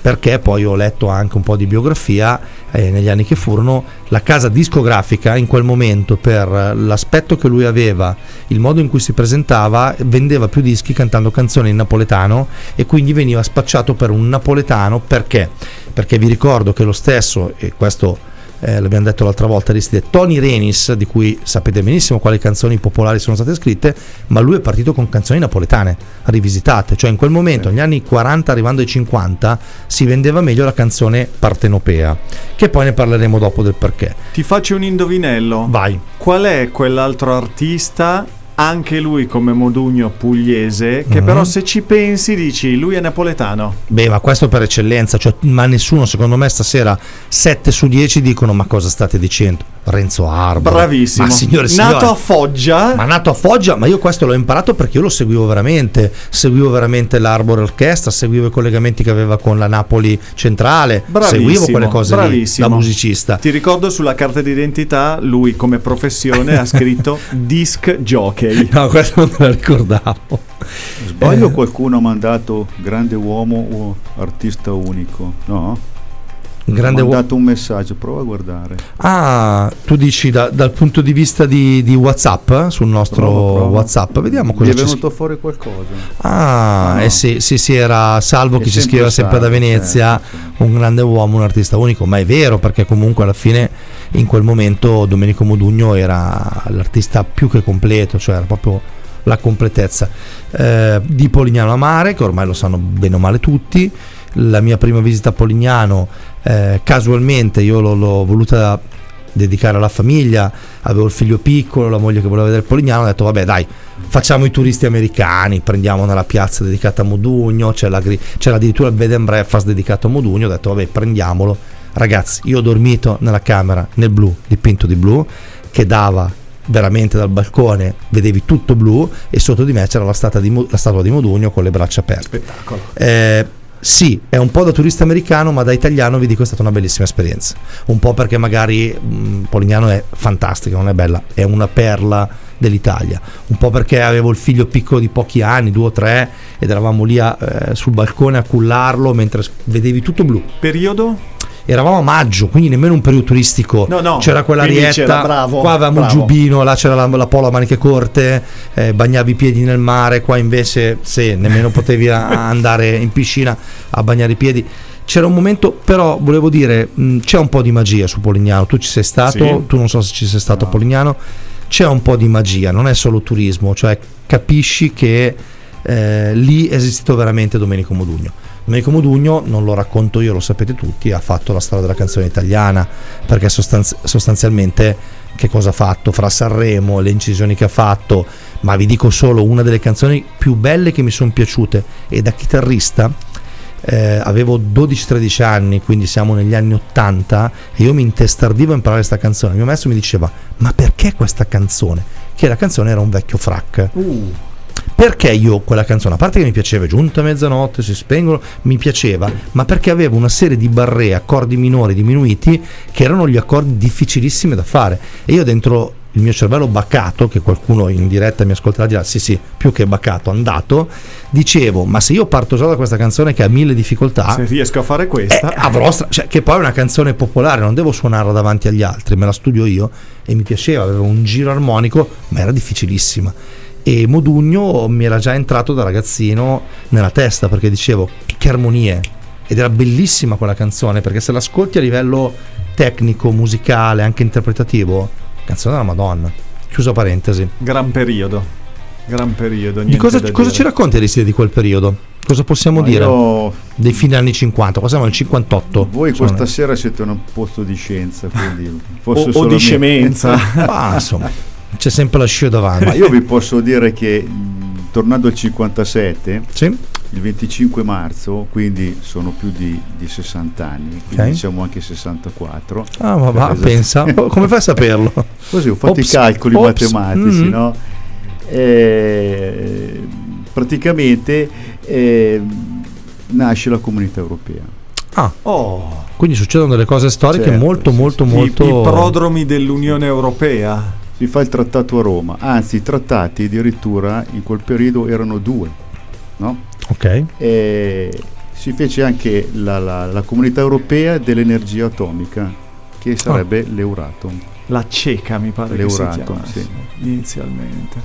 perché poi ho letto anche un po' di biografia eh, negli anni che furono la casa discografica in quel momento per l'aspetto che lui aveva il modo in cui si presentava vendeva più dischi cantando canzoni in napoletano e quindi veniva spacciato per un napoletano perché? Perché vi ricordo che lo stesso e questo eh, l'abbiamo detto l'altra volta, Aristide, Tony Renis, di cui sapete benissimo quali canzoni popolari sono state scritte, ma lui è partito con canzoni napoletane, rivisitate, cioè in quel momento, negli anni 40 arrivando ai 50, si vendeva meglio la canzone partenopea, che poi ne parleremo dopo del perché. Ti faccio un indovinello. Vai. Qual è quell'altro artista, anche lui come Modugno pugliese, che Mhm. però se ci pensi dici lui è napoletano? Beh, ma questo per eccellenza, cioè, ma nessuno secondo me stasera 7 su 10 dicono ma cosa state dicendo? Renzo Arbo. Bravissimo. Ma signore e Nato a Foggia. Ma nato a Foggia, ma io questo l'ho imparato perché io lo seguivo veramente, seguivo veramente l'Arbor Orchestra, seguivo i collegamenti che aveva con la Napoli Centrale, Bravissimo, seguivo quelle cose lì bravissimo. da musicista. Ti ricordo sulla carta d'identità lui come professione ha scritto disc jockey. No, questo non me la ricordavo. Sbaglio Eh. qualcuno ha mandato grande uomo o artista unico? No? Grande ha uomo. mandato un messaggio, prova a guardare. Ah, tu dici da- dal punto di vista di, di WhatsApp eh, sul nostro Prova, prova. WhatsApp, vediamo cosa è ci venuto fuori qualcosa. Ah, No. eh sì, sì, sì, era Salvo È che ci scriveva sempre da Venezia, certo, un grande uomo, un artista unico, ma è vero perché comunque alla fine in quel momento Domenico Modugno era l'artista più che completo, cioè era proprio la completezza. Eh, di Polignano a Mare, che ormai lo sanno bene o male tutti, la mia prima visita a Polignano, eh, casualmente io l'ho, l'ho voluta dedicare alla famiglia, avevo il figlio piccolo, la moglie che voleva vedere Polignano, ho detto vabbè dai, facciamo i turisti americani, prendiamo nella piazza dedicata a Modugno, c'è, la gri- c'era addirittura il bed and breakfast dedicato a Modugno, ho detto vabbè prendiamolo. Ragazzi, io ho dormito nella camera nel blu, dipinto di blu, che dava veramente dal balcone, vedevi tutto blu e sotto di me c'era la statua di, la statua di Modugno con le braccia aperte. Spettacolo. Eh, sì, è un po' da turista americano, ma da italiano vi dico è stata una bellissima esperienza. Un po' perché magari mh, Polignano è fantastica, non è bella, è una perla dell'Italia. Un po' perché avevo il figlio piccolo di pochi anni, due o tre, ed eravamo lì a, eh, sul balcone a cullarlo mentre vedevi tutto blu. Periodo? Eravamo a maggio, quindi nemmeno un periodo turistico. No, no, c'era quella rietta, c'era, bravo, qua avevamo il bravo. giubbino, là c'era la, la polo a maniche corte, eh, bagnavi i piedi nel mare, qua invece sì, nemmeno potevi a- andare in piscina a bagnare i piedi. C'era un momento, però volevo dire, mh, c'è un po' di magia su Polignano, tu ci sei stato, Sì. tu non so se ci sei stato a No. Polignano, c'è un po' di magia, non è solo turismo, cioè capisci che eh, lì è esistito veramente Domenico Modugno. Domenico Modugno, non lo racconto io, lo sapete tutti, ha fatto la storia della canzone italiana, perché sostanzi- sostanzialmente che cosa ha fatto fra Sanremo, le incisioni che ha fatto, ma vi dico solo una delle canzoni più belle che mi sono piaciute e da chitarrista eh, avevo 12-13 anni, quindi siamo negli anni 80 e io mi intestardivo a imparare questa canzone. Il mio maestro mi diceva: "Ma perché questa canzone?" Che la canzone era un vecchio frac. Uh, Perché io quella canzone, a parte che mi piaceva, giunta mezzanotte, si spengono, mi piaceva, ma perché avevo una serie di barré, accordi minori diminuiti, che erano gli accordi difficilissimi da fare. E io dentro il mio cervello baccato, che qualcuno in diretta mi ascolterà dirà sì sì, più che baccato, andato, dicevo ma se io parto già da questa canzone che ha mille difficoltà, Se riesco a fare questa, eh, avrò stra- cioè, che poi è una canzone popolare, non devo suonarla davanti agli altri, me la studio io e mi piaceva, avevo un giro armonico, ma era difficilissima. E Modugno mi era già entrato da ragazzino nella testa perché dicevo che armonie. Ed era bellissima quella canzone perché se l'ascolti a livello tecnico, musicale, anche interpretativo, canzone della Madonna. Chiusa parentesi. gran periodo. Gran periodo. Di cosa, cosa ci racconti Aristide di quel periodo? Cosa possiamo Ma dire? io- Dei fine anni 50, qua siamo nel 58. voi Insomma. questa sera siete un posto di scienza, quindi O, o di scemenza. Ah, insomma, c'è sempre la scio davanti. Ma io vi posso dire che mh, tornando al 57, Sì? il 25 marzo, quindi sono più di, di 60 anni, quindi Ok. diciamo anche 64. Ah, ma va, Esatto. pensa. Oh, Come fai a saperlo? Così ho fatto Ops, i calcoli ops, matematici, mm. no? E, praticamente eh, nasce la comunità europea. Ah, Oh, quindi succedono delle cose storiche Certo, molto, sì, molto, i, molto. i prodromi dell'Unione Europea. Si fa il trattato a Roma, anzi i trattati addirittura in quel periodo erano due, no? Ok. E si fece anche la, la- la comunità europea dell'energia atomica, che sarebbe l'Euratom. La cieca mi pare che si L'Euratom, chiamasse sì. inizialmente.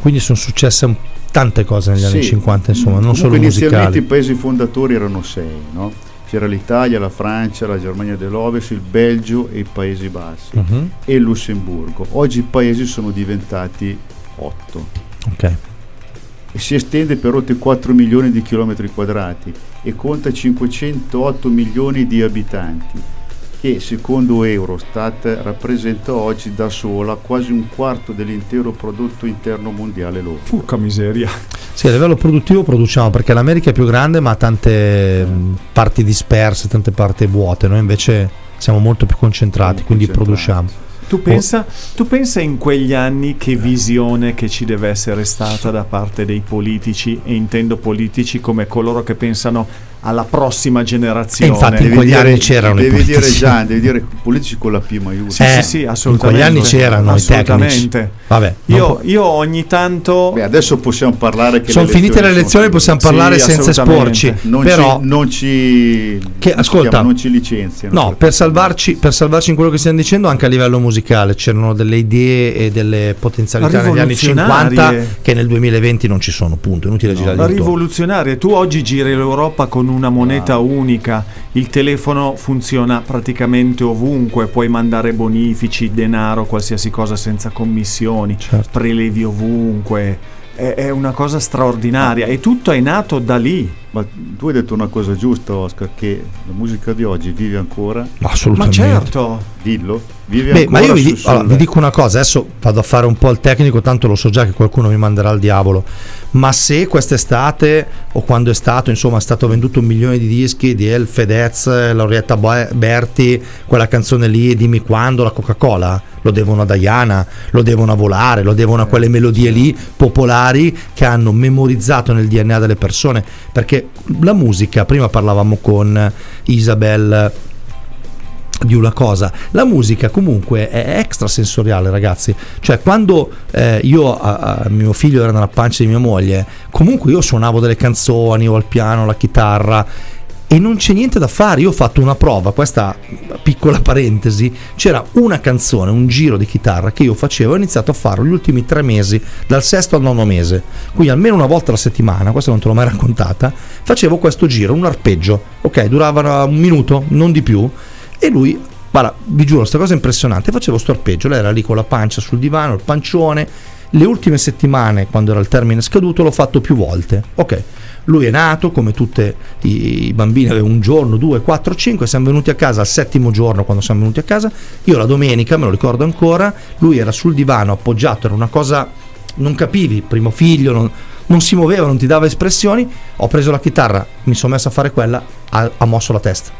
Quindi sono successe un- tante cose negli anni Sì. 50, insomma, non Comunque solo inizialmente musicali. i paesi fondatori erano sei, no? C'era l'Italia, la Francia, la Germania dell'Ovest, il Belgio e i Paesi Bassi Mhm, e il Lussemburgo. Oggi i paesi sono diventati otto Ok. e si estende per oltre 4 milioni di chilometri quadrati e conta 508 milioni di abitanti che secondo Eurostat rappresenta oggi da sola quasi un quarto dell'intero prodotto interno mondiale loro. Porca miseria. Sì, a livello produttivo produciamo perché l'America è più grande ma ha tante mh, parti disperse, tante parti vuote, noi invece siamo molto più concentrati, Siamo quindi concentrati. produciamo. Tu pensa, tu pensa in quegli anni che visione che ci deve essere stata da parte dei politici, e intendo politici come coloro che pensano alla prossima generazione. E infatti- In quegli anni c'erano i devi dire politici. Gian, devi dire politici con la P maiuscola. Sì, Eh, sì, sì, in assolutamente. quegli anni c'erano i assolutamente. Vabbè, Io, io ogni tanto Beh, adesso possiamo parlare che sono finite le elezioni, possiamo parlare Sì, senza esporci. non però ci, non ci, Che- ascolta. chiama? non ci licenziano. No, per salvarci, per salvarci in quello che stiamo dicendo, anche a livello musicale c'erano delle idee e delle potenzialità negli anni 50 Rivoluzionarie. che nel 2020 non ci sono, punto. Inutile No, girare rivoluzionaria, tu oggi giri l'Europa con una moneta Bravo. unica, il telefono funziona praticamente ovunque, puoi mandare bonifici, denaro, qualsiasi cosa senza commissioni, Certo. prelevi ovunque, è, è una cosa straordinaria e tutto è nato da lì. Ma tu hai detto una cosa giusta, Oscar, che la musica di oggi vive ancora. Ma Ma assolutamente. certo, Dillo, vive Beh, ancora. ma io vi, su- di- allora, vi dico una cosa, adesso vado a fare un po' il tecnico, tanto lo so già che qualcuno mi manderà al diavolo, ma se quest'estate o quando è stato, insomma, è stato venduto un milione di dischi di El Fedez, Laurietta Berti, quella canzone lì, dimmi quando, la Coca-Cola, lo devono a Diana, lo devono a Volare, lo devono a quelle melodie lì popolari che hanno memorizzato nel DNA delle persone, perché la musica, prima parlavamo con Isabel di una cosa. La musica comunque è extrasensoriale, ragazzi. Cioè, quando eh, io, a, a- mio figlio era nella pancia di mia moglie, comunque io suonavo delle canzoni o al piano, la chitarra. E non c'è niente da fare, io ho fatto una prova, questa piccola parentesi, c'era una canzone, un giro di chitarra che io facevo, ho iniziato a farlo gli ultimi tre mesi, dal sesto al nono mese, quindi almeno una volta alla settimana, questa non te l'ho mai raccontata, facevo questo giro, un arpeggio, ok, durava un minuto, non di più, e lui, guarda, vi giuro, questa cosa è impressionante. Facevo sto arpeggio, lei era lì con la pancia sul divano, il pancione. Le ultime settimane, quando era il termine scaduto, l'ho fatto più volte. Ok, lui è nato, come tutti i bambini, aveva un giorno, due, quattro, cinque. Siamo venuti a casa al settimo giorno quando siamo venuti a casa. Io la domenica, me lo ricordo ancora, lui era sul divano appoggiato, era una cosa. Non capivi, primo figlio, non, non si muoveva, non ti dava espressioni. Ho preso la chitarra, mi sono messo a fare quella, ha, ha mosso la testa.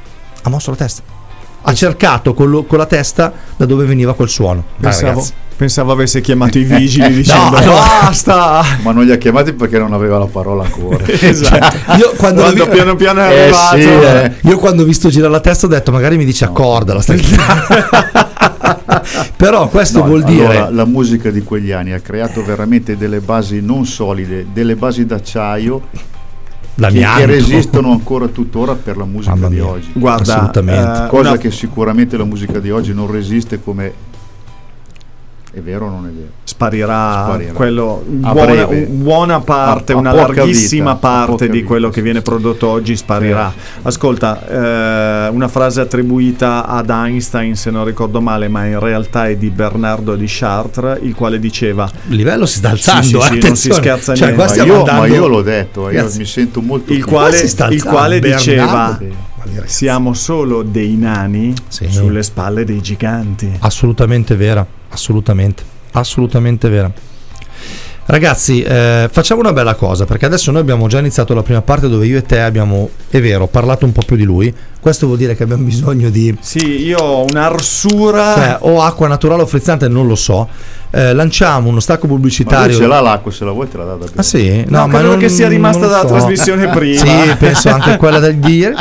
Ha mosso la testa ha cercato con, lo- con la testa da dove veniva quel suono. Pensavo, pensavo avesse chiamato i vigili dicendo no. basta. Ma non li ha chiamati perché non aveva la parola ancora. esatto. Io quando, Quando vi- piano piano è Eh, arrivato. sì, eh. io quando ho visto girare la testa ho detto magari mi dice accordala sta chitarra. Però questo No, vuol dire... allora, la musica di quegli anni ha creato veramente delle basi non solide, delle basi d'acciaio che, l'amianto. che resistono ancora tuttora per la musica di oggi. Guarda, Assolutamente. eh, Cosa una- che sicuramente la musica di oggi non resiste come... È vero o non è vero? sparirà, Sparirà. quello buona, buona parte, A- a una larghissima vita, parte di vita, quello che sì, viene sì. prodotto oggi sparirà. Ascolta, eh, una frase attribuita ad Einstein, se non ricordo male, ma in realtà è di Bernardo di Chartres, il quale diceva Il livello si sta alzando, Sì, sì, sì, non si attenzione. scherza Cioè, niente. Ma io, andando- ma io l'ho detto, io Ragazzi, mi sento molto il quale, il quale diceva Sì. Siamo solo dei nani Sì. sulle spalle dei giganti. Assolutamente vera, assolutamente, assolutamente vera. Ragazzi, eh, facciamo una bella cosa perché adesso noi abbiamo già iniziato la prima parte dove io e te abbiamo, è vero, parlato un po' più di lui. Questo vuol dire che abbiamo bisogno di Sì, io ho un'arsura cioè, o acqua naturale o frizzante, non lo so. Eh, lanciamo uno stacco Ma pubblicitario. ce l'ha l'acqua, se la vuoi te la dà da bere. Ah sì? No, credo non- che sia rimasta dalla so. trasmissione prima. Sì, penso anche quella del di ieri.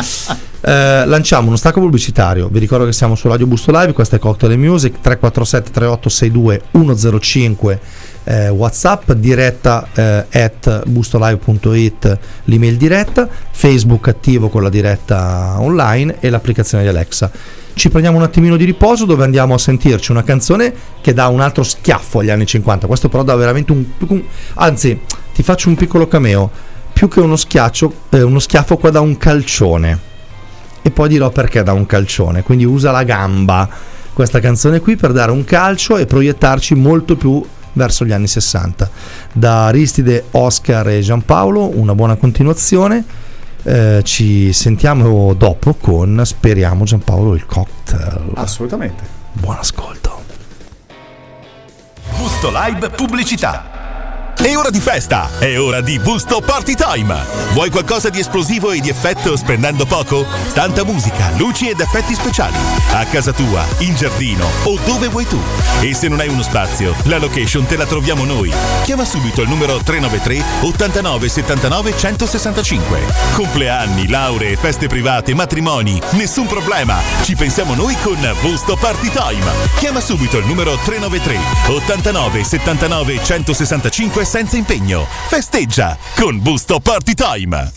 Eh, lanciamo uno stacco pubblicitario. Vi ricordo che siamo su Radio Busto Live. Questa è Cocktail Music 347 3862 105. eh, WhatsApp diretta eh, at bustolive.it l'email diretta Facebook attivo con la diretta online e l'applicazione di Alexa ci prendiamo un attimino di riposo dove andiamo a sentirci una canzone che dà un altro schiaffo agli anni 50 questo però dà veramente un, un- anzi ti faccio un piccolo cameo più che uno schiaccio eh, uno schiaffo qua da un calcione e poi dirò perché da un calcione. Quindi usa la gamba questa canzone qui per dare un calcio e proiettarci molto più verso gli anni 60 da Aristide, Oscar e Giampaolo una buona continuazione. Eh, ci sentiamo dopo con speriamo Giampaolo il cocktail. Assolutamente. buon ascolto. Busto Live Pubblicità. È ora di festa, è ora di Busto Party Time. Vuoi qualcosa di esplosivo e di effetto spendendo poco? Tanta musica, luci ed effetti speciali. A casa tua, in giardino o dove vuoi tu. E se non hai uno spazio, la location te la troviamo noi. Chiama subito il numero 393 89 79 165. Compleanni, lauree, feste private, matrimoni, nessun problema. Ci pensiamo noi con Busto Party Time. Chiama subito il numero 393 89 79 165 senza impegno. Festeggia con Busto Party Time.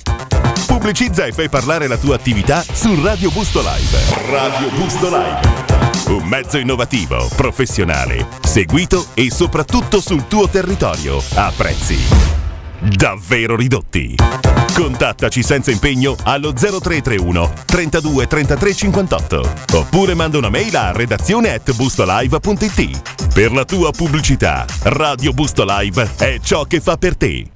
Pubblicizza e fai parlare la tua attività su Radio Busto Live. Radio Busto Live. Un mezzo innovativo, professionale, seguito e soprattutto sul tuo territorio a prezzi davvero ridotti. Contattaci senza impegno allo 0331 32 33 58 oppure manda una mail a redazione at bustolive.it. Per la tua pubblicità, Radio Busto Live è ciò che fa per te.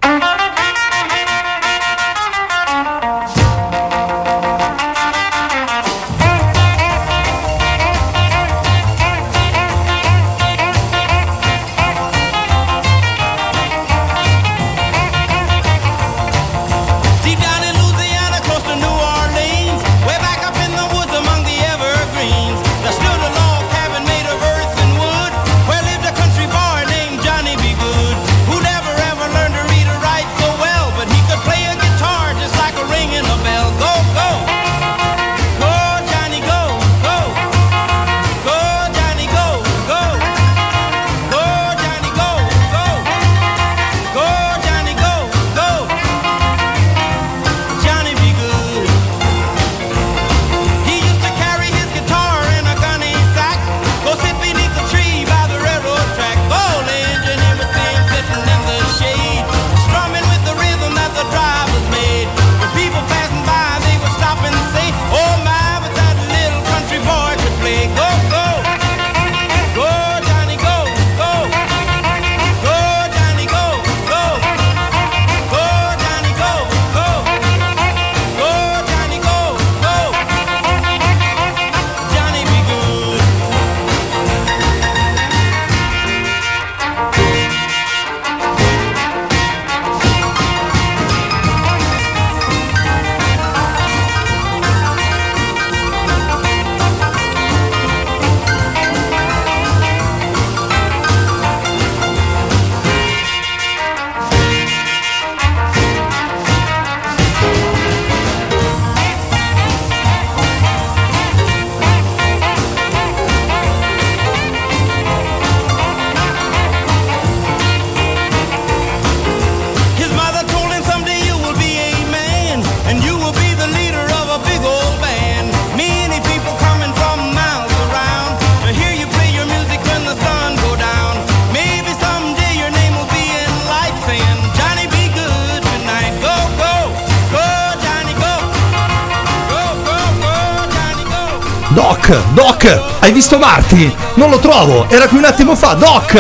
Visto Marty? Non lo trovo, era qui un attimo fa, Doc!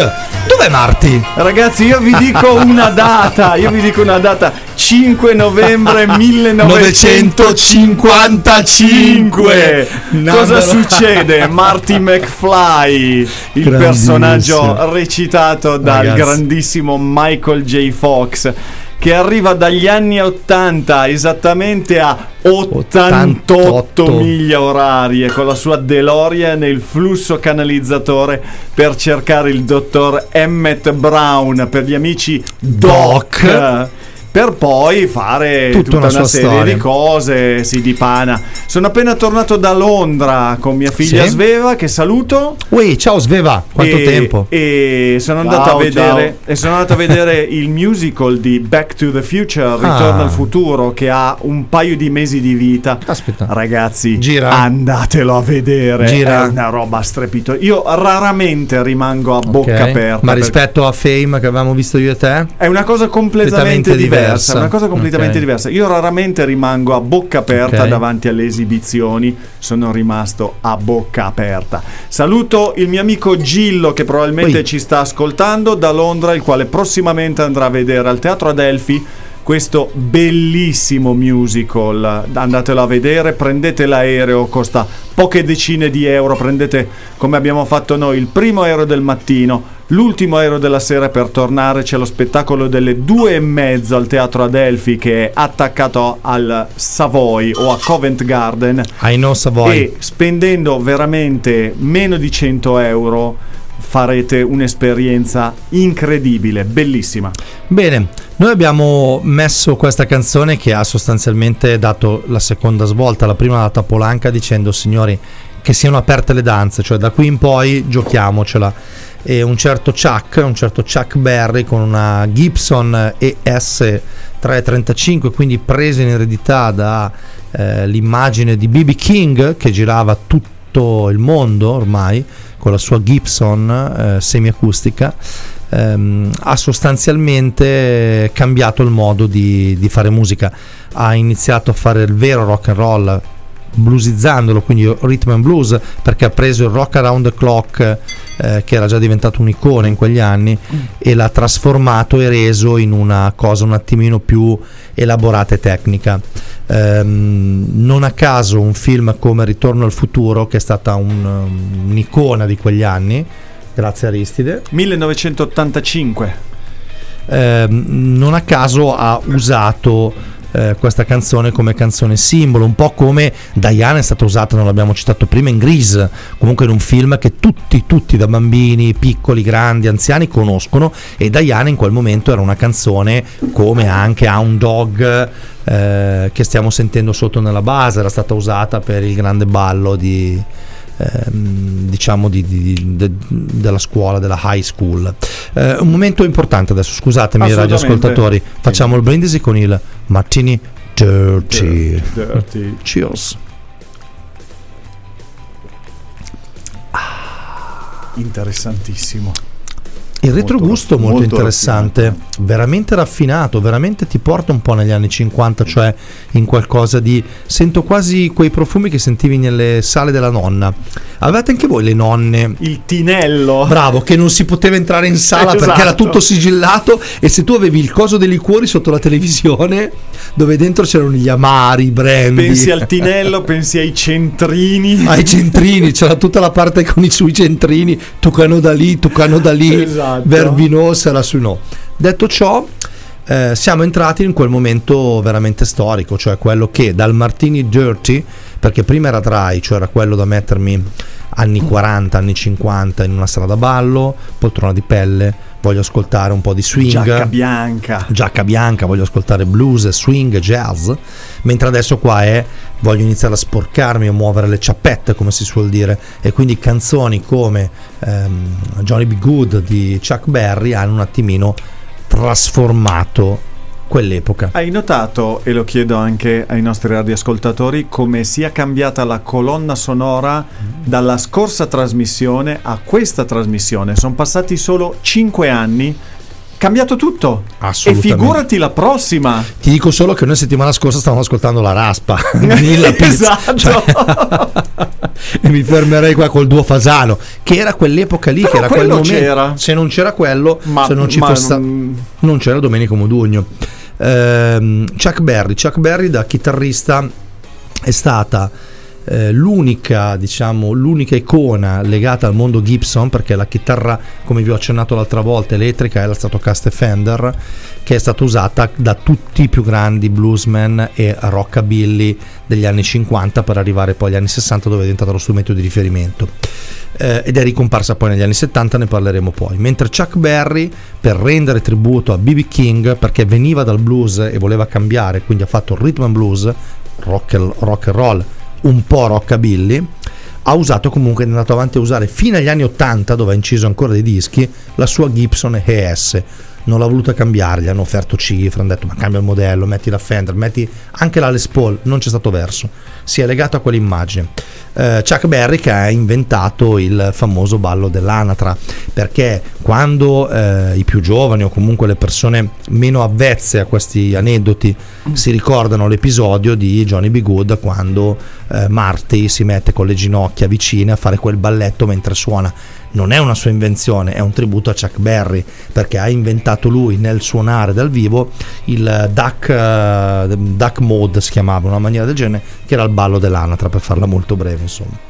Dov'è Marty? Ragazzi, io vi dico una data, io vi dico una data, 5 novembre 1955. Cosa succede? Marty McFly, il personaggio recitato dal Ragazzi. grandissimo Michael J. Fox. Che arriva dagli anni 80 esattamente a 88 88. miglia orarie con la sua DeLorean il flusso canalizzatore per cercare il dottor Emmett Brown per gli amici Doc. Doc. Per poi fare Tutta tutta, una una, serie storia. di cose, si dipana. Sono appena tornato da Londra con mia figlia Sì? Sveva, che saluto. Ui, ciao Sveva, quanto e, tempo? E sono, Ciao, andato a vedere, ciao. e sono andato a vedere il musical di Back to the Future, Ritorno Ah. al futuro, che ha un paio di mesi di vita. Caspita. Ragazzi, Gira? andatelo a vedere. Gira? È una roba strepitosa. Io raramente rimango a bocca Ok. aperta. Ma rispetto a Fame che avevamo visto io e te? è una cosa completamente Completamente diversa. Diversa. Una cosa completamente Ok. diversa. Io raramente rimango a bocca aperta Ok. davanti alle esibizioni. Sono rimasto a bocca aperta. Saluto il mio amico Gillo che probabilmente Ui. ci sta ascoltando da Londra, il quale prossimamente andrà a vedere al Teatro Adelphi questo bellissimo musical. Andatelo a vedere, prendete l'aereo, costa poche decine di euro, prendete come abbiamo fatto noi il primo aereo del mattino, l'ultimo aereo della sera per tornare, c'è lo spettacolo delle due e mezzo al Teatro Adelphi che è attaccato al Savoy o a Covent Garden I know Savoy. e spendendo veramente meno di 100 euro farete un'esperienza incredibile, bellissima. Bene, noi abbiamo messo questa canzone che ha sostanzialmente dato la seconda svolta, la prima data Polanca dicendo signori che siano aperte le danze, cioè da qui in poi giochiamocela. E un certo Chuck, un certo Chuck Berry con una Gibson ES 335, quindi presa in eredità dall'immagine di BB King che girava tutto il mondo ormai con la sua Gibson eh, semiacustica ehm, ha sostanzialmente cambiato il modo di, di fare musica. Ha iniziato a fare il vero rock and roll bluesizzandolo, quindi rhythm and blues, perché ha preso il rock around the clock eh, che era già diventato un'icona in quegli anni e l'ha trasformato e reso in una cosa un attimino più elaborata e tecnica. Ehm, non a caso un film come Ritorno al futuro, che è stata un- un'icona di quegli anni, grazie a Aristide, 1985. ehm, non a caso ha usato eh, questa canzone come canzone simbolo, un po' come Diana è stata usata, non l'abbiamo citato prima, in Grease, comunque in un film che tutti, tutti da bambini, piccoli, grandi, anziani conoscono e Diana in quel momento era una canzone come anche Hound Dog eh, che stiamo sentendo sotto nella base, era stata usata per il grande ballo di ehm, diciamo di, di- de- della scuola, della high school. Eh, un momento importante adesso, scusatemi radioascoltatori, facciamo il brindisi con il Martini Dirty. Dirty. Cheers. Interessantissimo. Il retrogusto molto, molto interessante, veramente raffinato, veramente ti porta un po' negli anni 50, cioè in qualcosa di... Sento quasi quei profumi che sentivi nelle sale della nonna. Avevate anche voi le nonne Il tinello. Bravo, che non si poteva entrare in sala perché era Esatto. tutto sigillato e se tu avevi il coso dei liquori sotto la televisione dove dentro c'erano gli amari, i brandy, Pensi al tinello, pensi ai centrini. ai centrini, c'era tutta la parte con i sui centrini, tucano da lì, tucano da lì, Esatto. Verbino, sarà su no. Detto ciò, eh, siamo entrati in quel momento veramente storico, cioè quello che dal Martini Dirty, perché prima era dry, cioè era quello da mettermi anni 40, anni 50 in una sala da ballo, poltrona di pelle, voglio ascoltare un po' di swing Giacca bianca. giacca bianca, voglio ascoltare blues, swing, jazz, mentre adesso qua è voglio iniziare a sporcarmi a muovere le ciappette, come si suol dire, e quindi canzoni come ehm, Johnny B. Good di Chuck Berry hanno un attimino trasformato quell'epoca. Hai notato, e lo chiedo anche ai nostri radioascoltatori, come sia cambiata la colonna sonora dalla scorsa trasmissione a questa trasmissione? Sono passati solo 5 anni. Cambiato tutto. E Assolutamente. figurati la prossima. Ti dico solo che noi settimana scorsa stavamo ascoltando la raspa. Esatto. Cioè, e mi fermerei qua col duo Fasano, che era quell'epoca lì, Però che era quel momento. c'era. Se non c'era quello, Ma- se non ci fosse non c'era Domenico Modugno. Ehm, Chuck Berry, Chuck Berry da chitarrista è stata eh, l'unica, diciamo, l'unica icona legata al mondo Gibson perché la chitarra, come vi ho accennato l'altra volta, elettrica è la Stratocaster Fender che è stata usata da tutti i più grandi bluesmen e rockabilly degli anni 50 per arrivare poi agli anni 60 dove è diventato lo strumento di riferimento eh, ed è ricomparsa poi negli anni 70, ne parleremo poi. Mentre Chuck Berry, per rendere tributo a B.B. King, perché veniva dal blues e voleva cambiare, quindi ha fatto rhythm and blues, rock, rock and roll, un po' rockabilly, ha usato comunque, è andato avanti a usare fino agli anni 80, dove ha inciso ancora dei dischi, la sua Gibson ES. Non l'ha voluta cambiare, gli hanno offerto cifre, hanno detto ma cambia il modello, metti la Fender, metti anche la Les Paul, non c'è stato verso, si è legato a quell'immagine. Eh, Chuck Berry che ha inventato il famoso ballo dell'anatra, perché quando eh, i più giovani o comunque le persone meno avvezze a questi aneddoti si ricordano l'episodio di Johnny B. Good quando eh, Marty si mette con le ginocchia vicine a fare quel balletto mentre suona. Non è una sua invenzione, è un tributo a Chuck Berry perché ha inventato lui nel suonare dal vivo il duck, eh, duck mode, si chiamava, una maniera del genere, che era il ballo dell'anatra per farla molto breve, insomma.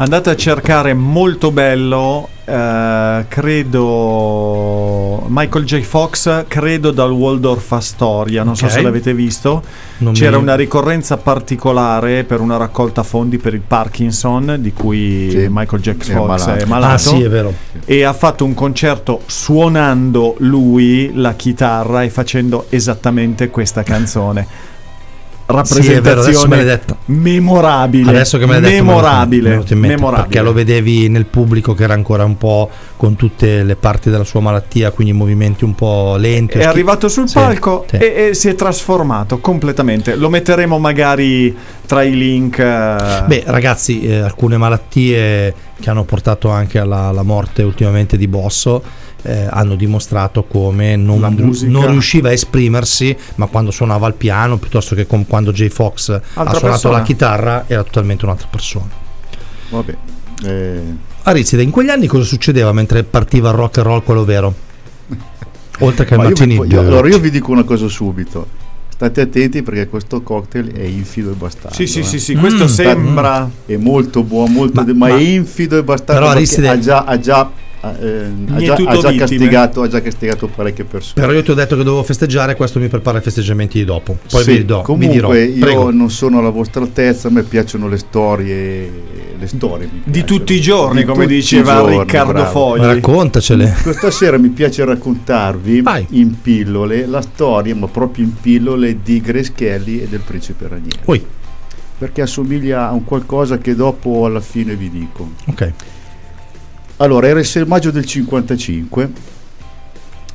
Andate a cercare molto bello, eh, credo Michael J. Fox, credo dal Waldorf Astoria, non so Ok. se l'avete visto. Non C'era mi- una ricorrenza particolare per una raccolta fondi per il Parkinson, di cui Sì, Michael J. è Fox malato. è malato. Ah sì, è vero. E ha fatto un concerto suonando lui la chitarra e facendo esattamente questa canzone. Sì, è vero, Rappresentazione detto. memorabile. Adesso che me l'hai detto, me memorabile. mente, memorabile. perché lo vedevi nel pubblico che era ancora un po' con tutte le parti della sua malattia, quindi movimenti un po' lenti. È arrivato sul Sì, palco sì. E, e si è trasformato completamente. Lo metteremo magari tra i link. eh, Beh, ragazzi, eh, alcune malattie che hanno portato anche alla, alla morte ultimamente di Bosso eh, hanno dimostrato come non, non riusciva a esprimersi, ma quando suonava il piano, piuttosto che con- quando J. Fox ha suonato persona. la chitarra, era totalmente un'altra persona. Vabbè. eh, Aristide, in quegli anni cosa succedeva mentre partiva il rock and roll quello vero? Oltre che il ma io Martini. vi- io- allora io vi dico una cosa subito. State attenti perché questo cocktail è infido e bastardo. Sì, sì, eh. sì, sì, questo Mm, sembra. È molto buono, molto Ma- de- ma, ma- è infido e bastardo Però perché Aristide- ha già, ha già, eh, ha già, Mietuto ha già vittime. castigato, ha già castigato parecchie persone. Però io ti ho detto che dovevo festeggiare, questo mi prepara i festeggiamenti di dopo. Poi Sì, vi, do, vi comunque dirò. io Prego. non sono alla vostra altezza, a me piacciono le storie, le storie Di piacciono. tutti i giorni, Di come diceva giorni, Riccardo bravo. Fogli. Raccontacele. Questa sera mi piace raccontarvi Vai. in pillole la storia, ma proprio in pillole, di Grace Kelly e del principe raniere. Poi, Perché assomiglia a un qualcosa che dopo alla fine vi dico. ok. Allora, era il 6 maggio del 55,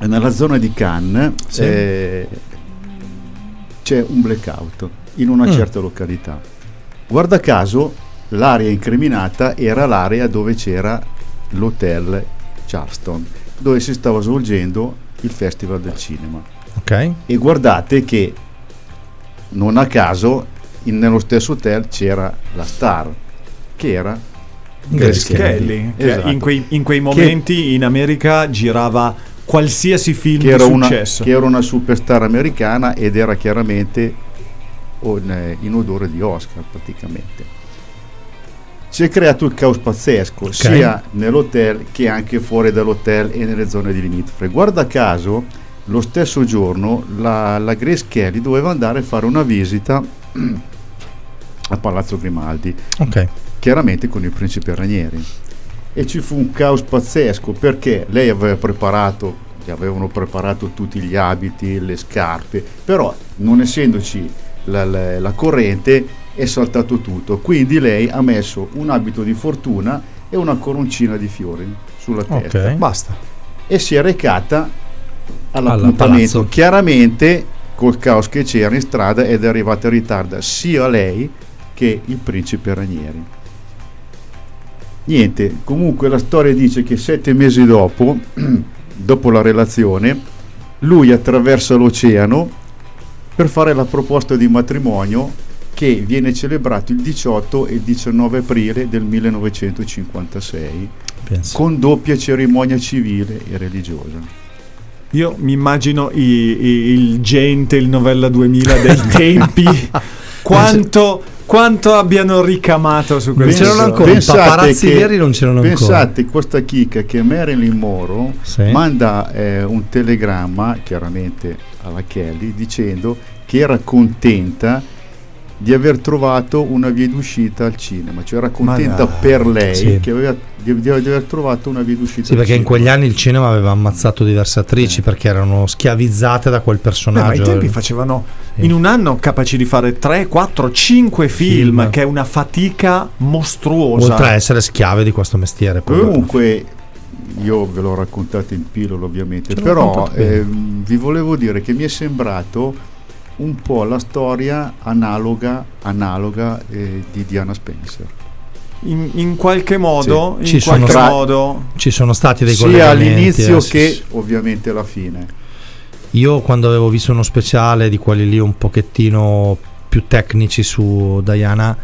e nella zona di Cannes Sì. eh, c'è un blackout in una Mm. certa località. Guarda caso, l'area incriminata era l'area dove c'era l'hotel Charleston, dove si stava svolgendo il Festival del Cinema. Ok. E guardate che non a caso in- nello stesso hotel c'era la star, che era Grace Grace Kelly, che Esatto. in, quei, in quei momenti in America girava qualsiasi film che di era, una, successo. che era una superstar americana ed era chiaramente on- in odore di Oscar praticamente. Si è creato il caos pazzesco sia nell'hotel che anche fuori dall'hotel e nelle zone di limitrofe. Guarda caso, lo stesso giorno la, la Grace Kelly doveva andare a fare una visita a Palazzo Grimaldi Ok. Chiaramente con il principe Ranieri. E ci fu un caos pazzesco perché lei aveva preparato, gli avevano preparato tutti gli abiti, le scarpe, però non essendoci la, la- la corrente è saltato tutto. Quindi lei ha messo un abito di fortuna e una coroncina di fiori sulla testa Ok. Basta. e si è recata Alla all'appuntamento. palazzo. Chiaramente col caos che c'era in strada ed è arrivata in ritardo sia lei che il principe Ranieri. Niente, comunque la storia dice che sette mesi dopo, dopo la relazione, lui attraversa l'oceano per fare la proposta di matrimonio che viene celebrato il 18 e il 19 aprile del 1956 Penso. con doppia cerimonia civile e religiosa. Io mi immagino i- i- il gente, il novella 2000 dei tempi, quanto, quanto abbiano ricamato su Non questo. c'erano ancora, i paparazzi veri non c'erano ancora. Pensate questa chicca che Marilyn Monroe Sì. manda eh, un telegramma chiaramente alla Kelly dicendo che era contenta di aver trovato una via d'uscita al cinema, cioè era contenta dai, per lei sì. che aveva, di, di aver trovato una via d'uscita Sì, al perché in cinema. quegli anni il cinema aveva ammazzato diverse attrici perché erano schiavizzate da quel Beh, ma personaggio. ai tempi facevano Sì. in un anno capaci di fare 3, 4, 5 film, Film. che è una fatica mostruosa. Oltre a essere schiave di questo mestiere. Comunque, io ve l'ho raccontato in pillola ovviamente, Ce però ehm, vi volevo dire che mi è sembrato un po' la storia analoga, analoga eh, di Diana Spencer. In, in qualche modo, Ci in sono qualche tra- modo Ci sono stati dei Sia collegamenti. all'inizio eh, sì, che sì. ovviamente alla fine. Io quando avevo visto uno speciale di quelli lì un pochettino più tecnici su Diana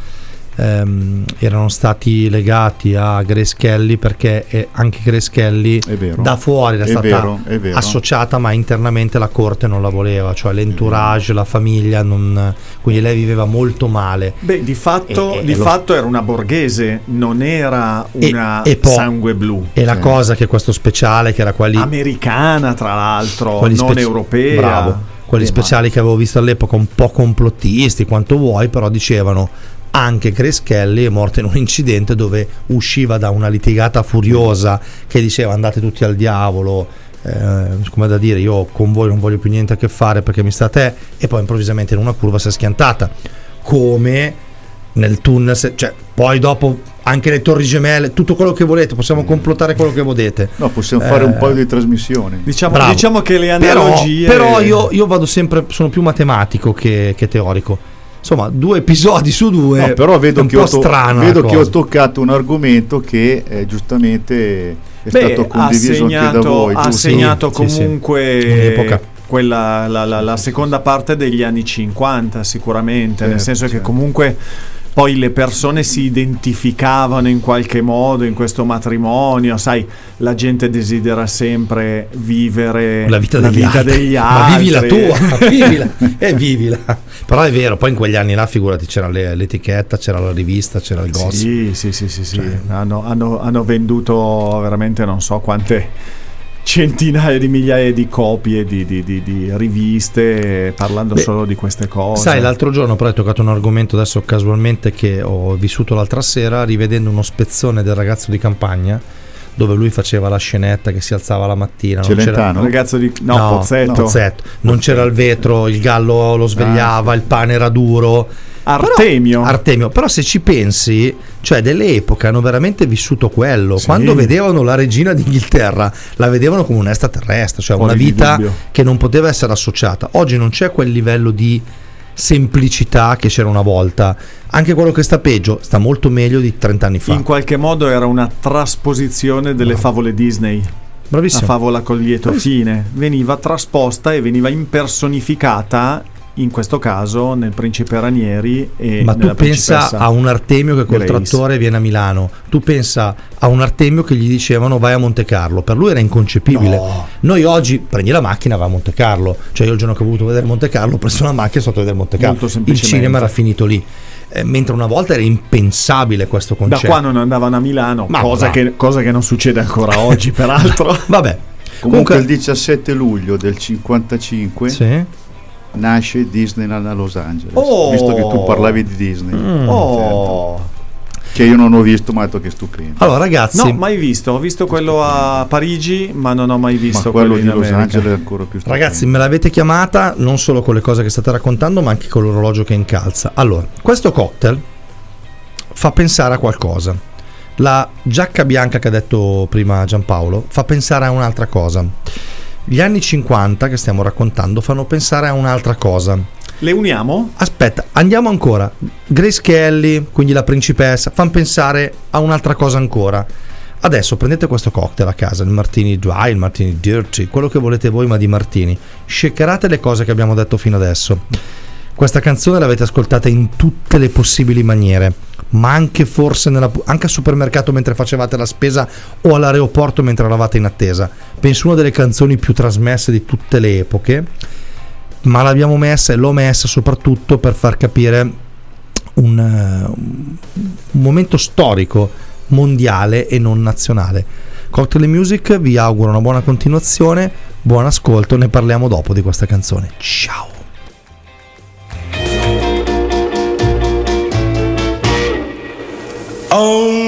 ehm, erano stati legati a Grace Kelly perché eh, anche Grace Kelly vero. da fuori era È stata vero, vero. associata ma internamente la corte non la voleva cioè l'entourage, la famiglia non- quindi lei viveva molto male Beh, di fatto, E- e di lo- fatto era una borghese, non era E- una e poi- sangue blu. e la cosa che questo speciale che era quelli Americana, tra l'altro, quelli non speci- europea. Bravo. Quelli Eh, ma- speciali che avevo visto all'epoca, un po' complottisti, quanto vuoi, però dicevano anche Grace Kelly è morta in un incidente dove usciva da una litigata furiosa che diceva andate tutti al diavolo. eh, come da dire io con voi non voglio più niente a che fare perché mi sta a te e poi improvvisamente in una curva si è schiantata come nel tunnel se- cioè poi dopo anche le torri gemelle tutto quello che volete possiamo complottare quello che volete No, possiamo fare Eh, un paio di trasmissioni. Diciamo, diciamo che le Però, analogie. però io, io vado sempre, sono più matematico che, che teorico. Insomma, due episodi su due. No, però vedo, è un che po' ho, to- strano. vedo che ho toccato un argomento che eh, giustamente è Beh, stato condiviso anche da segnato, voi. ha giusto? segnato Sì, sì, sì. comunque Un'epoca. quella, la, la- la seconda parte degli anni 50 sicuramente, nel Certo, senso che certo. comunque poi le persone si identificavano in qualche modo in questo matrimonio, sai, la gente desidera sempre vivere la vita, degli, altri. degli Ma altri. vivi la tua, vivila, e vivila. Però è vero, poi in quegli anni là, figurati, c'era le- l'etichetta, c'era la rivista, c'era il gossip. Sì, sì, sì, sì, sì. Cioè- Hanno, hanno- hanno venduto veramente non so quante centinaia di migliaia di copie di, di- di- di riviste parlando Beh, solo di queste cose. Sai, l'altro giorno però hai toccato un argomento adesso casualmente che ho vissuto l'altra sera rivedendo uno spezzone del ragazzo di campagna dove lui faceva la scenetta che si alzava la mattina. non c'era- Celentano? ragazzo di no, Pozzetto. Pozzetto. Non c'era il vetro, il gallo lo svegliava, Ah, il pane era duro. Artemio. Però, Artemio, però se ci pensi, cioè delle epoche hanno veramente vissuto quello. Sì. Quando vedevano la regina d'Inghilterra, la vedevano come un extraterrestre, cioè Fuori una vita che non poteva essere associata. Oggi non c'è quel livello di semplicità che c'era una volta. Anche quello che sta peggio sta molto meglio di 30 anni fa. in qualche modo era una trasposizione delle favole Disney. La Bravissimo. favola col lieto fine veniva trasposta e veniva impersonificata in questo caso nel principe Ranieri e Ma tu pensa a un Artemio che col Grace. trattore viene a Milano, tu pensa a un Artemio che gli dicevano vai a Monte Carlo, per lui era inconcepibile. No. Noi oggi prendi la macchina e vai a Monte Carlo, cioè io il giorno che ho voluto vedere Monte Carlo ho preso la macchina e sono andato a vedere Monte Carlo. Molto Il cinema era finito lì. Eh, mentre una volta era impensabile questo da concetto. qua non andavano a Milano, Ma cosa che, cosa che non succede ancora oggi peraltro. Vabbè. Comunque il 17 luglio del 55 sì. Nasce Disneyland a Los Angeles. Oh. Visto che tu parlavi di Disney, Mm. Oh. che io non ho visto, ma ho detto che è stupendo. Allora ragazzi, No, mai visto. Ho visto quello a Parigi, ma non ho mai ma visto quello quello di in Los America. Angeles è ancora più stupendo. Ragazzi, me l'avete chiamata non solo con le cose che state raccontando, ma anche con l'orologio che incalza. Allora, questo cocktail fa pensare a qualcosa. La giacca bianca che ha detto prima Giampaolo fa pensare a un'altra cosa. Gli anni 50 che stiamo raccontando fanno pensare a un'altra cosa. Le uniamo? Aspetta, andiamo ancora. Grace Kelly, quindi la principessa, fanno pensare a un'altra cosa ancora. Adesso prendete questo cocktail a casa, il martini dry, il martini dirty, quello che volete voi, ma di martini. Shakerate le cose che abbiamo detto fino adesso. Questa canzone l'avete ascoltata in tutte le possibili maniere, ma anche forse nella- anche al supermercato mentre facevate la spesa o all'aeroporto mentre eravate in attesa. Penso una delle canzoni più trasmesse di tutte le epoche, ma l'abbiamo messa e l'ho messa soprattutto per far capire un, eh, un momento storico mondiale e non nazionale. Cocktail Music vi auguro una buona continuazione, buon ascolto, ne parliamo dopo di questa canzone. Ciao! Oh.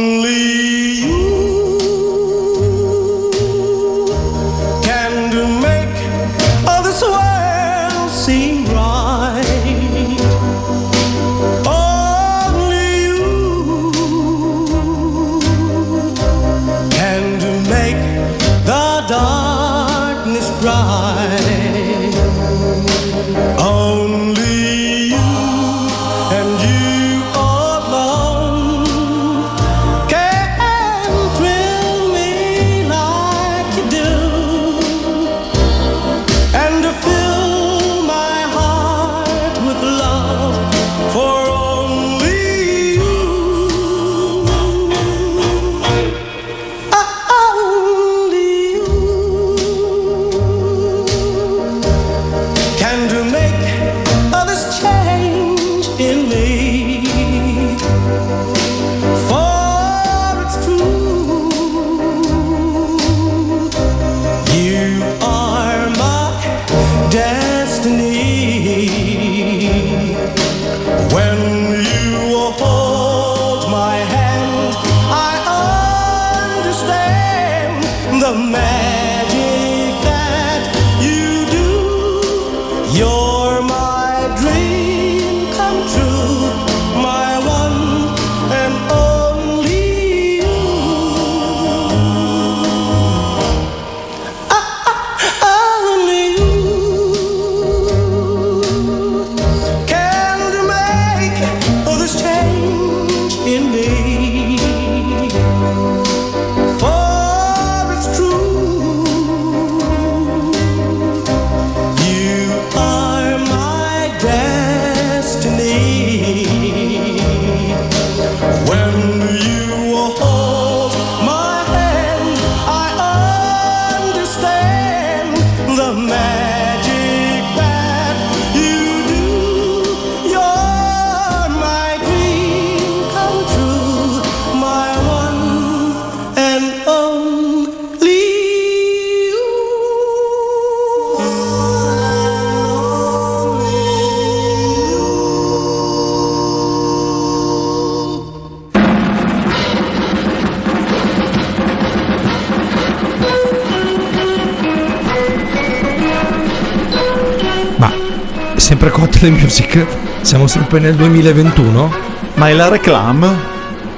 Cocktail Music? Siamo sempre nel 2021? Ma è la reclame?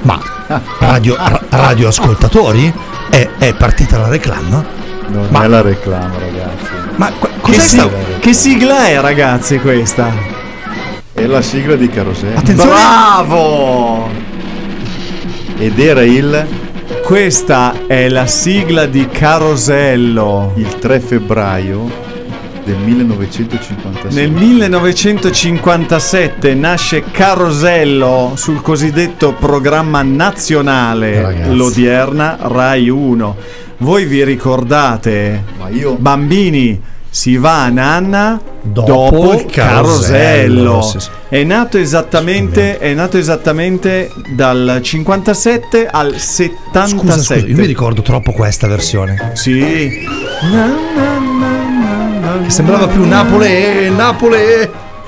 Ma radio, ra- radioascoltatori? È, è partita la reclama? Non Ma- è la reclama, ragazzi. Ma qu- Che, cos'è si- sta... che sigla è, ragazzi, questa? È la sigla di Carosello. Attenzione! Bravo! Ed era il, Questa è la sigla di Carosello. il 3 febbraio del 1956. Nel 1957 nasce Carosello sul cosiddetto programma nazionale, Ragazzi. l'odierna Rai 1. Voi vi ricordate, Ma io bambini, si va a nanna Dopo dopo, il carosello. È, nato esattamente, è nato esattamente dal 57 al 77. Scusa, scusa, io mi ricordo troppo questa versione. Sì. Na, na, Sembrava più Napoli, Napoli.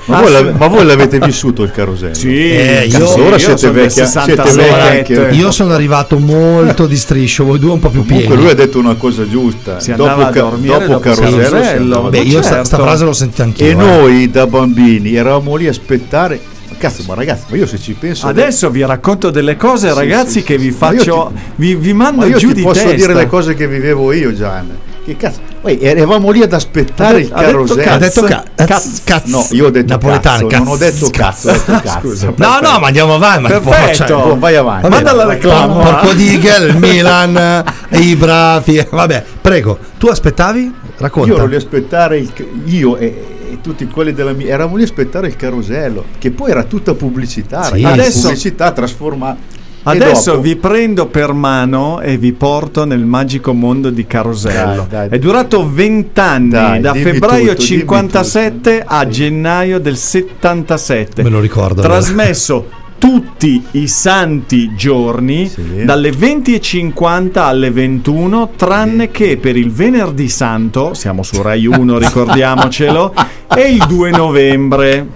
Ma voi, ma voi l'avete vissuto il carosello? Sì, Eh, io- cazzo, io siete vecchia- siete 67. vecchi. Io sono arrivato molto di striscio, voi due un po' più pieni. Comunque lui ha detto una cosa giusta. Si a ca- dormire dopo Carosello Carosello. Beh, io certo. sta frase l'ho sentita anch'io. E eh. noi da bambini eravamo lì a aspettare. Ma cazzo, ma ragazzi, ma io se ci penso Adesso vi racconto delle cose, Sì, ragazzi, sì, che sì, vi faccio. ti- vi, vi Ma mando io giù ti di posso testa. dire le cose che vivevo io, Gian. Che cazzo? Poi eravamo lì ad aspettare il carosello. Ha detto Cazzo, ca- cazzo, cazzo. No, io ho detto Napoletano, cazzo, non ho detto cazzo, ho detto cazzo. Scusa. No, no, ma andiamo avanti. Ma Perfetto. cioè, Oh, vai avanti. vabbè, Manda la reclama. Porco Digel, il Milan, e i bravi. Vabbè, prego. Tu aspettavi? Io Racconta. ero lì a aspettare il, io e, e tutti quelli della mia eravamo lì a aspettare il carosello che poi era tutta pubblicità Sì. Adesso- pubblicità trasformata E Adesso dopo- vi prendo per mano e vi porto nel magico mondo di Carosello. Dai, dai. È durato 20 anni, Dai, da dimmi febbraio tutto, dimmi 57 a gennaio del 77. Me lo ricordo. Trasmesso tutti i santi giorni Sì. dalle 20.50 alle 21 tranne che per il venerdì santo siamo su Rai 1 ricordiamocelo e il 2 novembre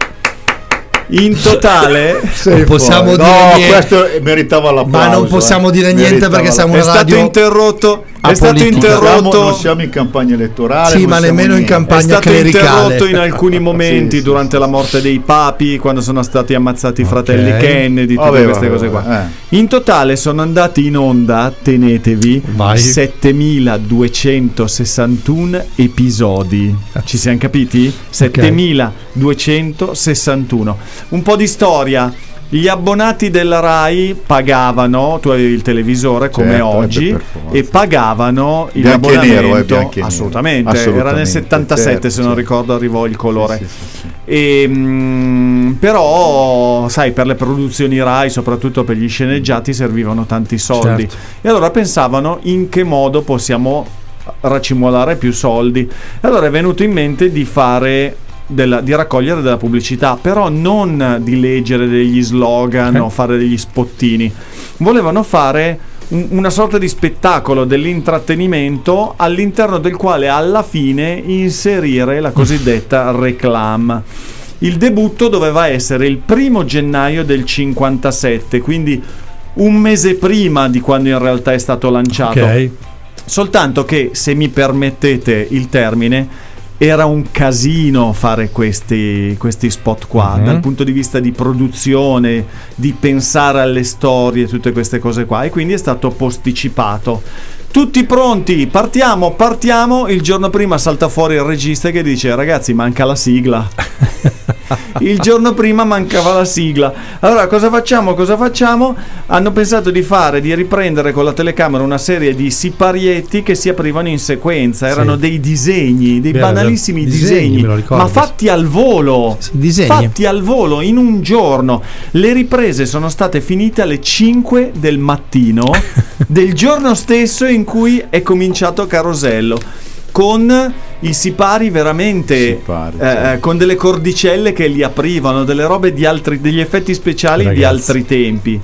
in totale Non possiamo fuori. dire no, niente. questo meritava l'applauso Ma non possiamo eh. dire niente Meritava perché siamo è una stato radio interrotto è stato interrotto non siamo in campagna elettorale Sì, ma nemmeno in niente. È campagna stato clericale. interrotto in alcuni momenti Sì, sì, durante la morte dei papi, quando sono stati ammazzati i fratelli Ok. Kennedy, tutte Vabbè, queste vabbè, cose qua. vabbè, In totale sono andati in onda, tenetevi, Vai. 7261 episodi. Ci siamo capiti? 7261. Un po' di storia. Gli abbonati della RAI pagavano, tu avevi il televisore come Certo, eh, oggi, e pagavano il nero, eh, abbonamento. bianco e nero. assolutamente. era nel Assolutamente, 77 certo, se non ricordo arrivò il colore. Sì, sì, sì. E, mm, però, sai, per le produzioni Rai, soprattutto per gli sceneggiati, servivano tanti soldi. Certo. E allora pensavano in che modo possiamo racimolare più soldi. E allora è venuto in mente di fare. Della- di raccogliere della pubblicità, però non di leggere degli slogan Eh. o fare degli spottini. Volevano fare un- una sorta di spettacolo dell'intrattenimento all'interno del quale alla fine inserire la cosiddetta reclame. Il debutto doveva essere il primo gennaio del 57, quindi un mese prima di quando in realtà è stato lanciato. Ok. Soltanto che, se mi permettete il termine, era un casino fare questi, questi spot qua, Mhm. dal punto di vista di produzione, di pensare alle storie, tutte queste cose qua, e quindi è stato posticipato. Tutti pronti, partiamo, partiamo. Il giorno prima salta fuori il regista che dice: Ragazzi, manca la sigla. Il giorno prima mancava la sigla. Allora, cosa facciamo? Cosa facciamo? Hanno pensato di fare, di riprendere con la telecamera una serie di siparietti che si aprivano in sequenza. Erano Sì. dei disegni, dei Vero, banalissimi disegni, Disegni, ma fatti al volo. Disegni. Fatti al volo in un giorno. Le riprese sono state finite alle 5 del mattino del giorno stesso in cui è cominciato Carosello. Con i sipari veramente Sipari, eh, sì. eh, con delle cordicelle che li aprivano, delle robe di altri, degli effetti speciali di Ragazzi. altri tempi.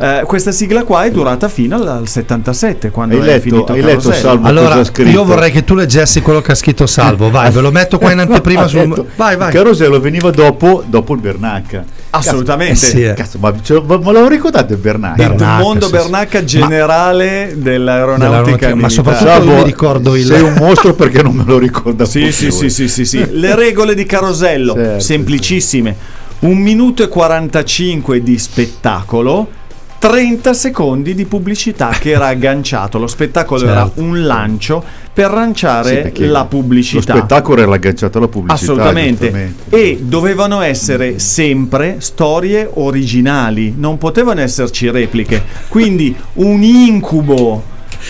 Eh, questa sigla qua è durata fino al, al 77 quando Hai è letto- finito hai letto. Salvo? Allora, io vorrei che tu leggessi quello che ha scritto Salvo. Vai, ve lo metto qua in anteprima sul. Vai, vai. Carosello veniva dopo, dopo il Bernacca. Assolutamente. Eh sì, eh. Cazzo, ma, ce lo- ma- ma lo ricordate il Bernacca? Bernacca. Il mondo sì. Bernacca generale dell'aeronautica Dell'aeronautica, ma soprattutto Salvo, mi ricordo il- Sei un mostro perché non me lo ricorda Sì, più. sì, sì, sì, sì, sì. Le regole di Carosello, Certo, semplicissime. Un minuto e 45 di spettacolo, 30 secondi di pubblicità che era agganciato. Lo spettacolo era Certo. un lancio per Sì, lanciare perché la Lo pubblicità. spettacolo era agganciato alla pubblicità. Assolutamente. E dovevano essere sempre storie originali, non potevano esserci repliche. Quindi un incubo,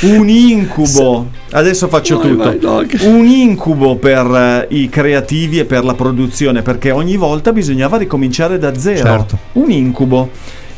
un incubo. Adesso faccio tutto. Un incubo per eh, i creativi e per la produzione, perché ogni volta bisognava ricominciare da zero. Certo. Un incubo.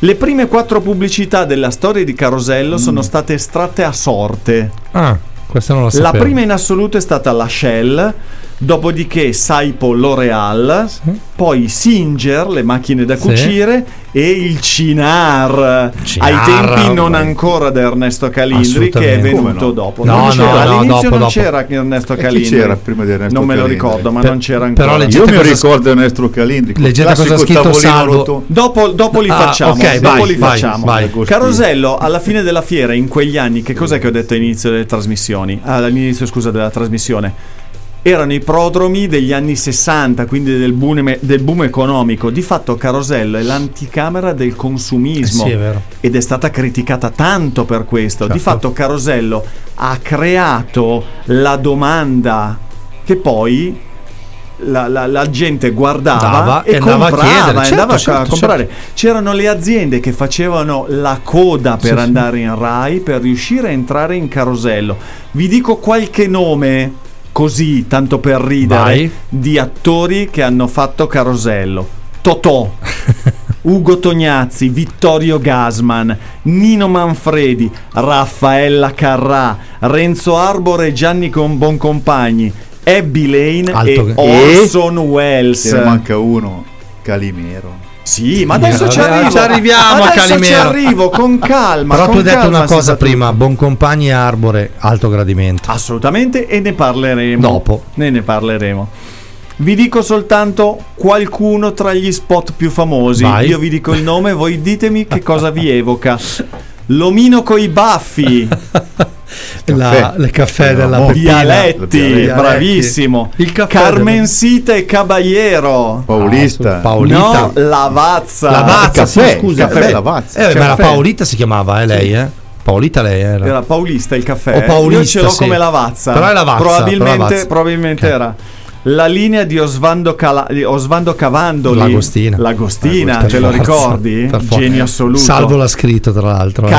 Le prime quattro pubblicità della storia di Carosello sono state estratte a sorte. Ah, questa non lo La sapevo. prima in assoluto è stata la Shell, dopodiché Saipo L'Oreal, poi Singer, le macchine da Sì. cucire, e il Cinar. Cinar, Ai tempi non ancora da Ernesto Calindri, che è venuto no? dopo. No, Non no, c'era. no, All'inizio dopo, non dopo. c'era Ernesto Calindri. c'era prima di Ernesto Non me lo ricordo, ma Per- non c'era però ancora. leggete Io mi cosa- ricordo Ernesto Calindri. Leggete cosa ha scritto tavolino Salvo. rotto- Dopo, dopo li Ah, facciamo. ok, dopo vai, li vai, facciamo. vai. Carosello, alla fine della fiera, in quegli anni, che cos'è che ho detto all'inizio delle trasmissioni? Ah, all'inizio, scusa, della trasmissione. Erano i prodromi degli anni 60, quindi del boom, del boom economico. Di fatto Carosello è l'anticamera del Eh consumismo sì, è ed è stata criticata tanto per questo. Di Certo. fatto Carosello ha creato la domanda che poi la, la- la gente guardava Dava e, e andava a comprava, chiedere, certo, andava a certo, comprare. C'erano le aziende che facevano la coda per Sì, sì. andare in Rai per riuscire a entrare in Carosello. Vi dico qualche nome così, tanto per ridere, Vai. di attori che hanno fatto Carosello. Totò, Ugo Tognazzi, Vittorio Gasman, Nino Manfredi, Raffaella Carrà, Renzo Arbore e Gianni Con- Boncompagni, Abby Lane Alto- e E? Orson Welles. Se ne manca uno, Calimero. Sì, ma adesso ci arrivo. ci arriviamo a adesso ci Calimero. arrivo con calma. Però con tu hai detto una cosa prima, Boncompagni e Arbore, alto gradimento. Assolutamente e ne parleremo. Dopo. Ne ne parleremo. Vi dico soltanto qualcuno tra gli spot più famosi. Vai. Io vi dico il nome, voi ditemi che cosa vi evoca. L'omino coi baffi, La, le caffè della Peppina. Dialetti, Dialetti. bravissimo. Il caffè Carmensita e Caballero. Paulista. Ah, Paolita. No, Lavazza. Lavazza, sì, caffè, scusa. caffè eh, Lavazza. eh, ma la Caffè. Paolita si chiamava, eh, lei, eh? Paolita lei era. Era Paulista il caffè. O Paulista, Io ce l'ho sì. come Lavazza. Però è Lavazza, Probabilmente, Lavazza. probabilmente Ok. era. La linea di Osvando, Cala- Osvando Cavandoli. L'Agostina. L'Agostina, Per te lo forza, ricordi? per forza. Genio assoluto. Salvo l'ha scritto, tra l'altro. eh.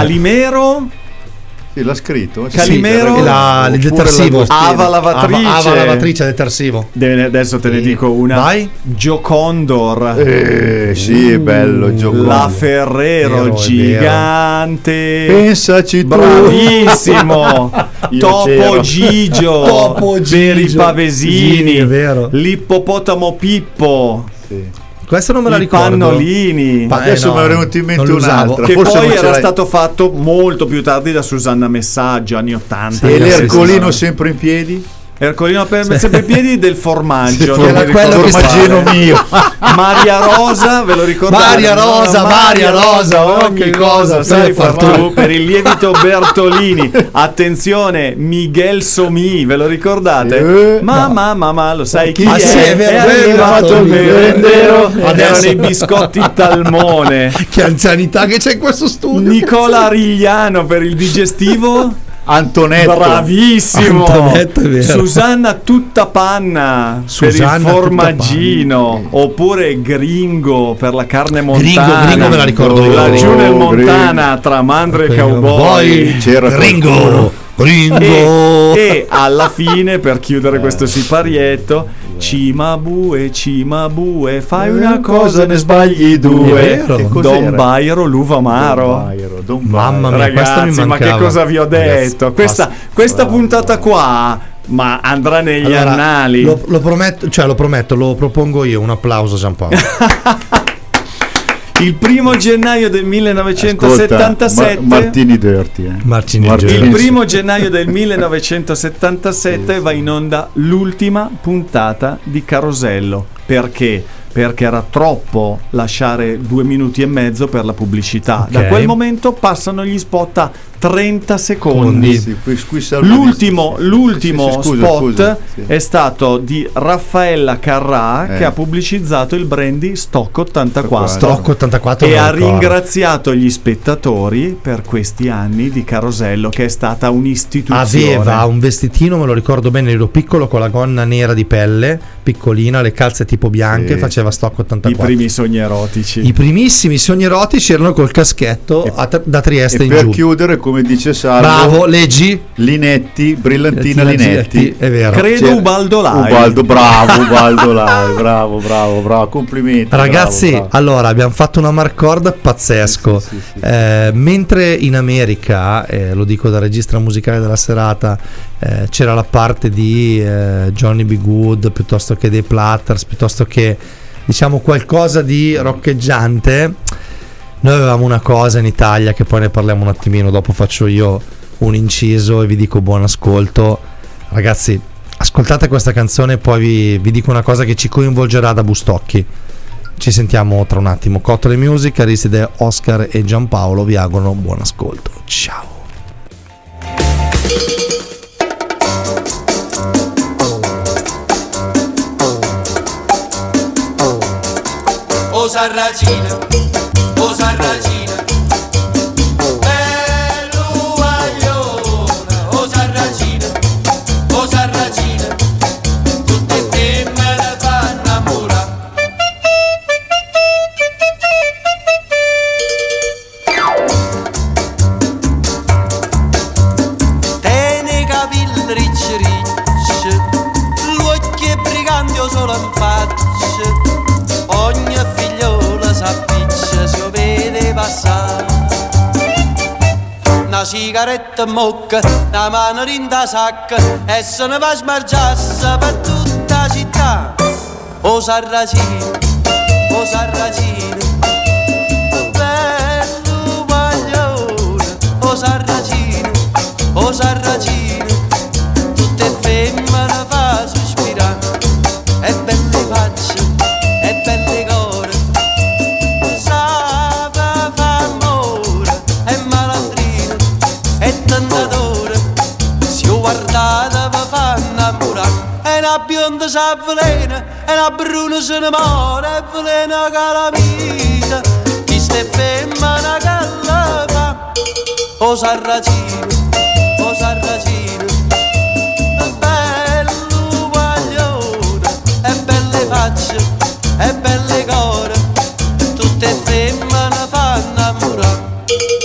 Calimero, Sì, l'ha scritto. Calimero? sì, La- il detersivo. Ava lavatrice. Ava, Ava lavatrice detersivo. Deve- adesso te ne Sì. dico una. Vai. Giocondor. Eh, sì, è bello gioco. La Ferrero Vero, gigante. Pensaci tu. Bravissimo! Topo c'ero. Gigio Topo per Gigio. i pavesini Sì, è vero. l'ippopotamo Pippo Sì. Questo non me la i ricordo. pannolini Pa- Adesso eh, no, mi è venuto in mente lo usavo. un'altra. che forse poi era stato fatto molto più tardi da Susanna Messaggio anni 80 E Sì, l'Ercolino sì, sempre in piedi? Ercolino per sempre i piedi del formaggio Sì, era quello Formaggino mio. Maria Rosa ve lo ricordate? Maria Rosa, Maria Rosa, ogni che cosa sai far tu per il lievito Bertolini. Attenzione Miguel Somi ve lo ricordate? Eh, mamma mamma lo sai chi Ah, è? è è arrivato il merendero erano i biscotti Talmone. Che anzianità che c'è in questo studio. Nicola Arigliano per il digestivo Antonetto. Bravissimo! Antonetto, è vero. Susanna tutta panna Susanna per il formaggino oppure Gringo per la carne montana. Gringo, Gringo me la ricordo io. Laggiù nel Gringo. Montana tra Mandre e Cowboy. C'era Ringo. qualcuno. Ringo. E, e alla fine, per chiudere questo siparietto, Cimabue, Cimabue, fai una cosa, ne sbagli due. Don Bairo, l'uva Don amaro. Bairo, Don Mamma Bairo. mia, questo mi Ragazzi, ma che cosa vi ho Ragazzi, detto? questa basta. questa puntata qua, ma andrà negli Allora, annali. Lo, lo prometto, cioè lo prometto, lo propongo io. Un applauso, Giampaolo. Il primo gennaio del 1977. Ascolta, Ma- Martini Dirty. Eh. Martini Martini. Il primo gennaio del 1977 va in onda l'ultima puntata di Carosello. Perché? Perché era troppo lasciare due minuti e mezzo per la pubblicità. Da Ok. quel momento passano gli spot a 30 secondi. Sì, qui- qui L'ultimo, l'ultimo sì, sì, scusa, spot scusa, è stato di Raffaella Carrà Eh. che ha pubblicizzato il brandy Stock 84 Stock 84 e ha ricordo. ringraziato gli spettatori per questi anni di Carosello che è stata un'istituzione. Aveva un vestitino, me lo ricordo bene, ero piccolo con la gonna nera di pelle, piccolina, le calze tipo bianche, faceva stock i 84. primi sogni erotici. I primissimi sogni erotici erano col caschetto a da Trieste in per giù. chiudere, come dice Salvo, Bravo, leggi? Linetti, brillantina Linetti. È vero. Credo C'era- Ubaldo Lai. Ubaldo, bravo, Ubaldo Lai, bravo, bravo, bravo, complimenti. Ragazzi, bravo, bravo. allora abbiamo fatto una marcord pazzesco. Sì, sì, sì, sì. Eh, mentre in America, eh, lo dico da regista musicale della serata, eh, c'era la parte di eh, Johnny B. Good piuttosto che dei Platters, piuttosto che diciamo qualcosa di roccheggiante. Noi avevamo una cosa in Italia che poi ne parliamo un attimino, dopo faccio io un inciso e vi dico buon ascolto. Ragazzi, ascoltate questa canzone e poi vi, vi dico una cosa che ci coinvolgerà da Bustocchi. Ci sentiamo tra un attimo. Cotole Music, Aristide, Oscar e Giampaolo vi augurano buon ascolto. Ciao. Sarracina, sigaretta in bocca, una mano in da sacca e se ne va a smargiarsi per tutta la città. O sarracino, o sarracino, bello maglione, o sarracino, o sarracino, tutte femmine si avvelena, e una bruna se ne muore, e velena calamita, chi ste femmina che la fa, o sarracino, o sarracino, bello guaglione, e belle facce, e belle core, tutte femmine fanno innamorare.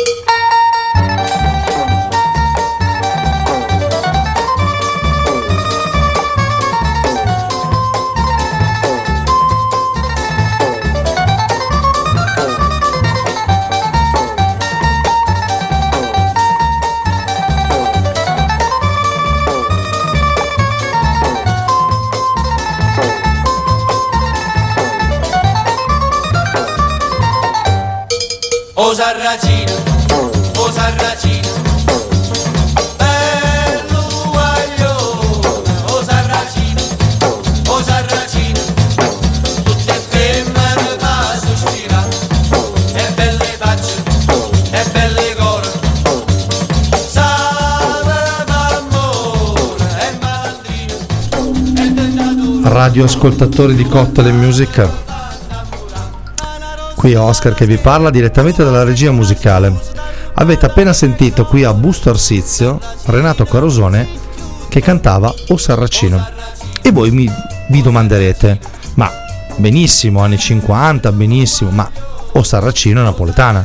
E malandrino, e tentatore. radioascoltatori di Cocktail Music. Qui Oscar che vi parla direttamente dalla regia musicale. Avete appena sentito qui a Busto Arsizio Renato Carosone che cantava O Sarracino. E voi mi, vi domanderete, ma benissimo, anni 50, benissimo, ma O Sarracino è napoletana.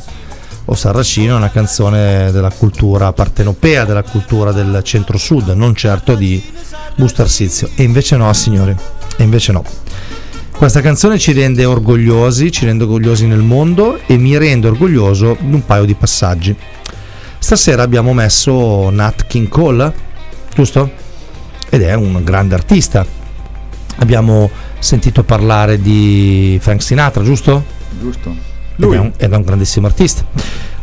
O Sarracino è una canzone della cultura partenopea, della cultura del centro-sud, non certo di Busto Arsizio. E invece no, signori, e invece no. Questa canzone ci rende orgogliosi, ci rende orgogliosi nel mondo e mi rende orgoglioso di un paio di passaggi. Stasera abbiamo messo Nat King Cole, giusto? Ed è un grande artista. Abbiamo sentito parlare di Frank Sinatra, giusto? Giusto? Ed è, un, ed è un grandissimo artista.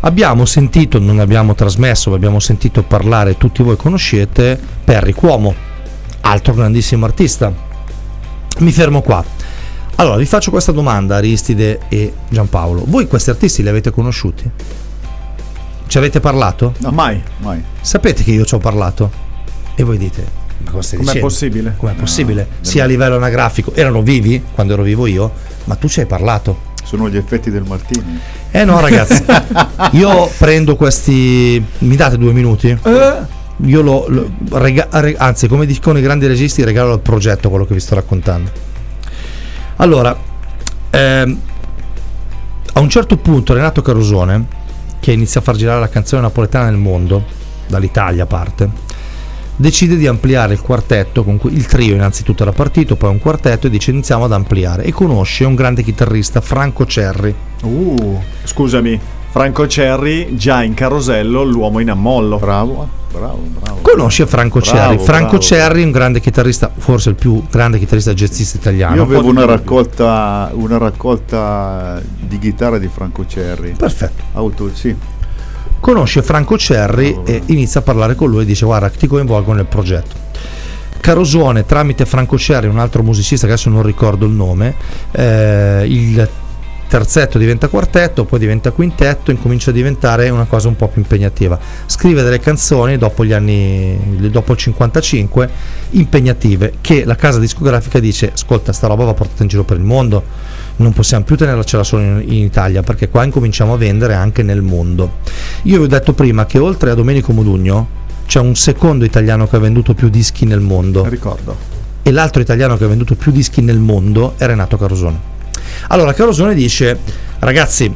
Abbiamo sentito, non abbiamo trasmesso, ma abbiamo sentito parlare, tutti voi conoscete, Perry Cuomo, altro grandissimo artista. Mi fermo qua. Allora, vi faccio questa domanda, Aristide e Giampaolo. Voi questi artisti li avete conosciuti? Ci avete parlato? No, Mai. Mai. Sapete che io ci ho parlato? E voi dite, ma cosa stai Com'è dicendo? possibile? Com'è possibile? Sia a livello anagrafico, erano vivi quando ero vivo io, ma tu ci hai parlato. Sono gli effetti del Martini. Eh no ragazzi, io prendo questi... Mi date due minuti? Eh, Io lo... lo- rega- re- anzi, come dicono i grandi registi, regalo al progetto quello che vi sto raccontando. Allora, ehm, a un certo punto Renato Carosone, che inizia a far girare la canzone napoletana nel mondo, dall'Italia a parte, decide di ampliare il quartetto, con cui il trio innanzitutto era partito, poi un quartetto e dice iniziamo ad ampliare e conosce un grande chitarrista, Franco Cerri. uh, scusami, Franco Cerri già in carosello, l'uomo in ammollo. Bravo, bravo, bravo. Conosce Franco Bravo, Cerri. Franco bravo, Cerri, un grande chitarrista, forse il più grande chitarrista jazzista italiano. Io avevo una raccolta, una raccolta di chitarra di Franco Cerri. Perfetto. Auto, sì. Conosce Franco Cerri e inizia a parlare con lui e dice guarda ti coinvolgo nel progetto. Carosone tramite Franco Cerri, un altro musicista che adesso non ricordo il nome, eh, il terzetto diventa quartetto, poi diventa quintetto, incomincia a diventare una cosa un po' più impegnativa. Scrive delle canzoni dopo gli anni, dopo il 55, impegnative, che la casa discografica dice, ascolta, sta roba va portata in giro per il mondo, non possiamo più tenercela solo in, in Italia, perché qua incominciamo a vendere anche nel mondo. Io vi ho detto prima che oltre a Domenico Modugno c'è un secondo italiano che ha venduto più dischi nel mondo Ricordo. e l'altro italiano che ha venduto più dischi nel mondo è Renato Carosone. Allora Carosone dice ragazzi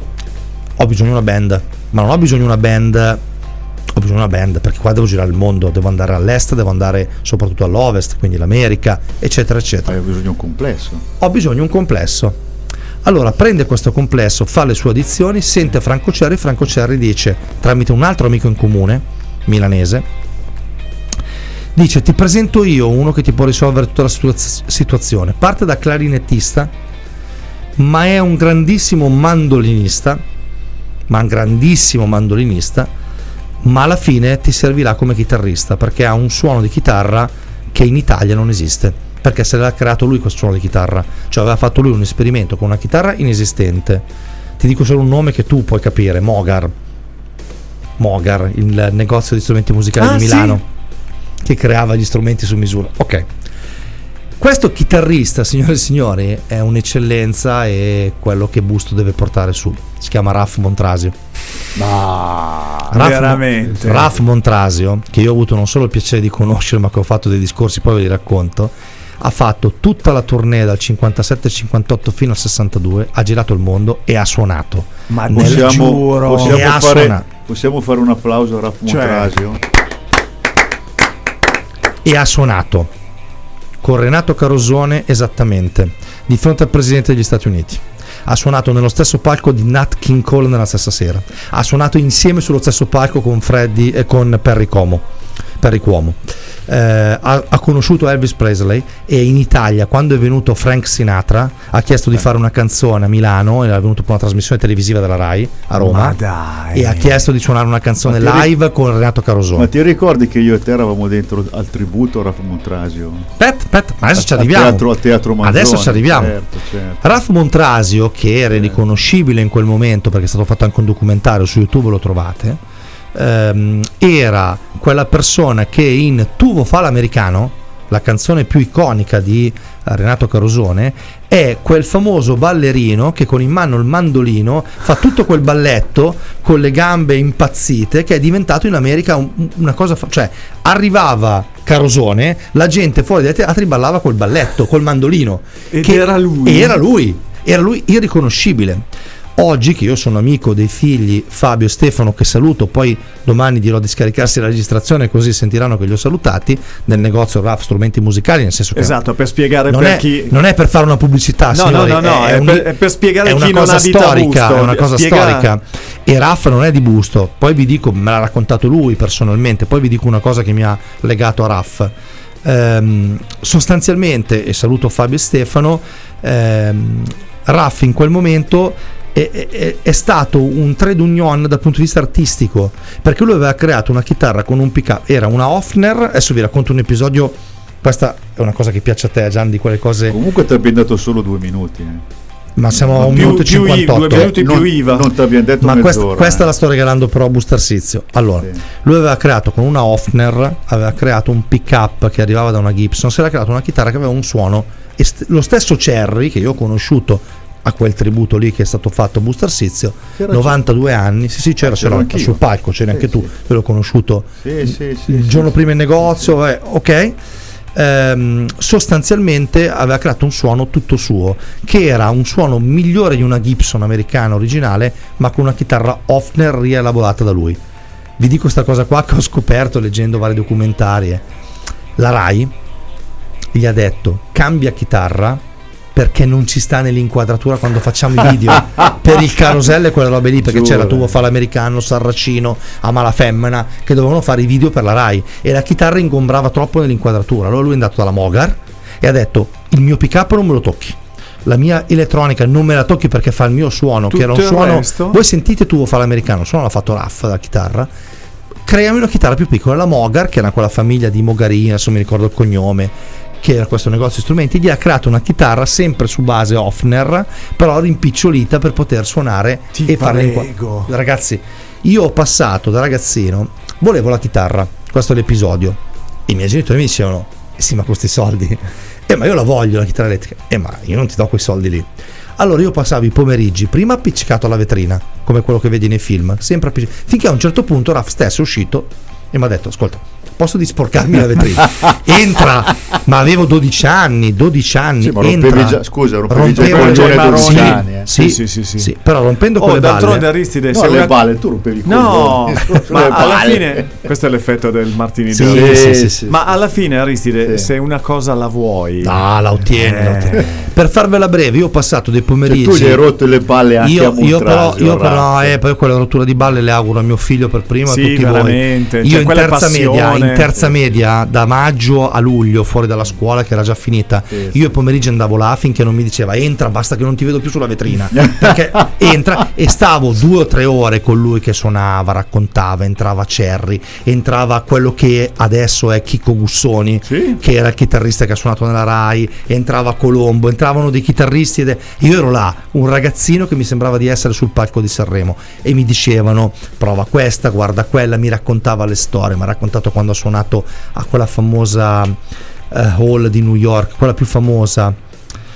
ho bisogno di una band, ma non ho bisogno di una band, ho bisogno di una band perché qua devo girare il mondo, devo andare all'est, devo andare soprattutto all'ovest, quindi l'America, eccetera, eccetera Hai bisogno di un complesso. ho bisogno di un complesso. Allora prende questo complesso, fa le sue audizioni, sente Franco Cerri, Franco Cerri dice, tramite un altro amico in comune, milanese, dice ti presento io uno che ti può risolvere tutta la situa- situazione. Parte da clarinettista, ma è un grandissimo mandolinista, ma un grandissimo mandolinista, ma alla fine ti servirà come chitarrista perché ha un suono di chitarra che in Italia non esiste. Perché se l'ha creato lui questo suono di chitarra, cioè aveva fatto lui un esperimento con una chitarra inesistente. Ti dico solo un nome che tu puoi capire: Mogar. Mogar, il negozio di strumenti musicali Ah, di sì. Milano, che creava gli strumenti su misura. Ok. Questo chitarrista, signore e signori, è un'eccellenza e quello che Busto deve portare su. Si chiama Raff Montrasio. Ma Raff, veramente. Raff Montrasio, che io ho avuto non solo il piacere di conoscere, ma che ho fatto dei discorsi, poi ve li racconto, ha fatto tutta la tournée dal 57 al 58 fino al 62, ha girato il mondo e ha suonato. Ma Nel possiamo, Possiamo, giuro. E possiamo, ha fare, suonato. possiamo fare un applauso a Raff Cioè. Montrasio? E ha suonato con Renato Carosone esattamente, di fronte al Presidente degli Stati Uniti. Ha suonato nello stesso palco di Nat King Cole nella stessa sera. Ha suonato insieme sullo stesso palco con Freddy e con Perry Como. Perry Cuomo. Eh, ha, ha conosciuto Elvis Presley e in Italia quando è venuto Frank Sinatra ha chiesto di fare una canzone a Milano era venuto per una trasmissione televisiva della RAI a Roma e ha chiesto di suonare una canzone live con Renato Carosone Ma ti ricordi che io e te eravamo dentro al tributo a Raff Montrasio? aspetta, aspetta, ma adesso ci Al arriviamo Teatro, al teatro Manzoni, Adesso ci arriviamo. Certo, certo. Ralph Montrasio, che era riconoscibile in quel momento perché è stato fatto anche un documentario su YouTube, lo trovate, ehm, era quella persona che in Tuvo fa l'americano, la canzone più iconica di eh, Renato Carosone, è quel famoso ballerino che con in mano il mandolino fa tutto quel balletto con le gambe impazzite che è diventato in America un- una cosa, fa- cioè arrivava Carosone, la gente fuori dai teatri ballava col balletto, col mandolino. Ed che- era lui. Era lui, era lui irriconoscibile. Oggi che io sono amico dei figli Fabio e Stefano che saluto, poi domani dirò di scaricarsi la registrazione così sentiranno che li ho salutati nel negozio RAF strumenti musicali, nel senso che Esatto, per spiegare non, per è, chi non è per fare una pubblicità, No, signori, no, no, no, è un- per- è per spiegare è una chi non cosa storica, Busto. è una cosa Spiega- storica. E Raff non è di Busto, poi vi dico, me l'ha raccontato lui personalmente, poi vi dico una cosa che mi ha legato a Raff. Ehm, sostanzialmente, e saluto Fabio e Stefano, ehm, Raff in quel momento è, è- è stato un trade union dal punto di vista artistico perché lui aveva creato una chitarra con un pick up era una Hofner adesso vi racconto un episodio questa è una cosa che piace a te Gian di quelle cose Comunque ti abbiamo dato solo due minuti. eh. ma siamo a un più- minuto e più i- 58 due minuti più non, IVA. Non ti abbiamo detto ma questa, questa eh. la sto regalando però a Buster Sizio allora Sì. lui aveva creato con una Hofner aveva creato un pick up che arrivava da una Gibson si era creato una chitarra che aveva un suono est- lo stesso Cherry che io ho conosciuto a quel tributo lì che è stato fatto a Buster Sizio C'era- 92 anni sì sì c'era, c'era anch'io. sul palco c'eri Sì, anche tu sì. io l'ho conosciuto Sì, sì, il giorno prima in negozio, vabbè, ok. Ehm, sostanzialmente aveva creato un suono tutto suo, che era un suono migliore di una Gibson americana originale, ma con una chitarra Hofner rielaborata da lui. Vi dico questa cosa qua che ho scoperto leggendo vari documentari. eh. La Rai gli ha detto cambia chitarra perché non ci sta nell'inquadratura quando facciamo i video. Per il carosello e quelle robe lì perché Giuro. c'era Tuvo fa l'americano, Sarracino, Ama la femmina che dovevano fare i video per la Rai. E la chitarra ingombrava troppo nell'inquadratura. Allora lui è andato dalla Mogar e ha detto il mio pick up non me lo tocchi. La mia elettronica non me la tocchi perché fa il mio suono che era un Tutto suono resto? voi sentite Tuvo fa l'americano il suono l'ha fatto Raff dalla chitarra. Creiamo una chitarra più piccola la Mogar che era quella famiglia di Mogarini adesso mi ricordo il cognome che era questo negozio strumenti gli ha creato una chitarra sempre su base Hofner però rimpicciolita per poter suonare Ti e farla in qua- ragazzi io ho passato da ragazzino volevo la chitarra questo è l'episodio. I miei genitori mi dicevano "Eh sì ma questi soldi. Eh ma io la voglio la chitarra elettrica. Eh ma io non ti do quei soldi lì. Allora io passavo i pomeriggi prima appiccicato alla vetrina come quello che vedi nei film sempre appiccicato finché a un certo punto Raf stesso è uscito e mi ha detto ascolta posso di sporcarmi la vetrina. Entra, ma avevo 12 anni, 12 anni. Sì, rompevi già- scusa, rompevi già i rompevo coglioni già a i 12 maroni. anni, eh. Sì, Sì, sì, sì, sì. però rompendo Oh, quelle d'altronde balle. Aristide, No, le una- balle, tu rompevi i No, ma Le alla balle. fine questo è l'effetto del Martini Sì, sì, sì, sì. Ma alla fine Aristide, Sì. se una cosa la vuoi, No, la ottieni, la ottieni. Per farvela breve, io ho passato dei Cioè, pomeriggi. tu gli hai rotto le balle anche a io, io però, Montrasio, io però eh, poi quella rottura di balle le auguro a mio figlio per primo e Sì, a tutti veramente, voi. cioè, Io in quella è terza, media, in terza media, da maggio a luglio, fuori dalla scuola che era già finita, Sì, sì. io i pomeriggi andavo là finché non mi diceva entra, basta che non ti vedo più sulla vetrina. Perché entra e stavo due o tre ore con lui che suonava, raccontava, entrava Cerri, entrava quello che adesso è Chico Gussoni, Sì. che era il chitarrista che ha suonato nella Rai, entrava Colombo, entravano dei chitarristi ed io ero là, un ragazzino che mi sembrava di essere sul palco di Sanremo e mi dicevano prova questa, guarda quella, mi raccontava le storie, mi ha raccontato quando ha suonato a quella famosa eh, hall di New York, quella più famosa.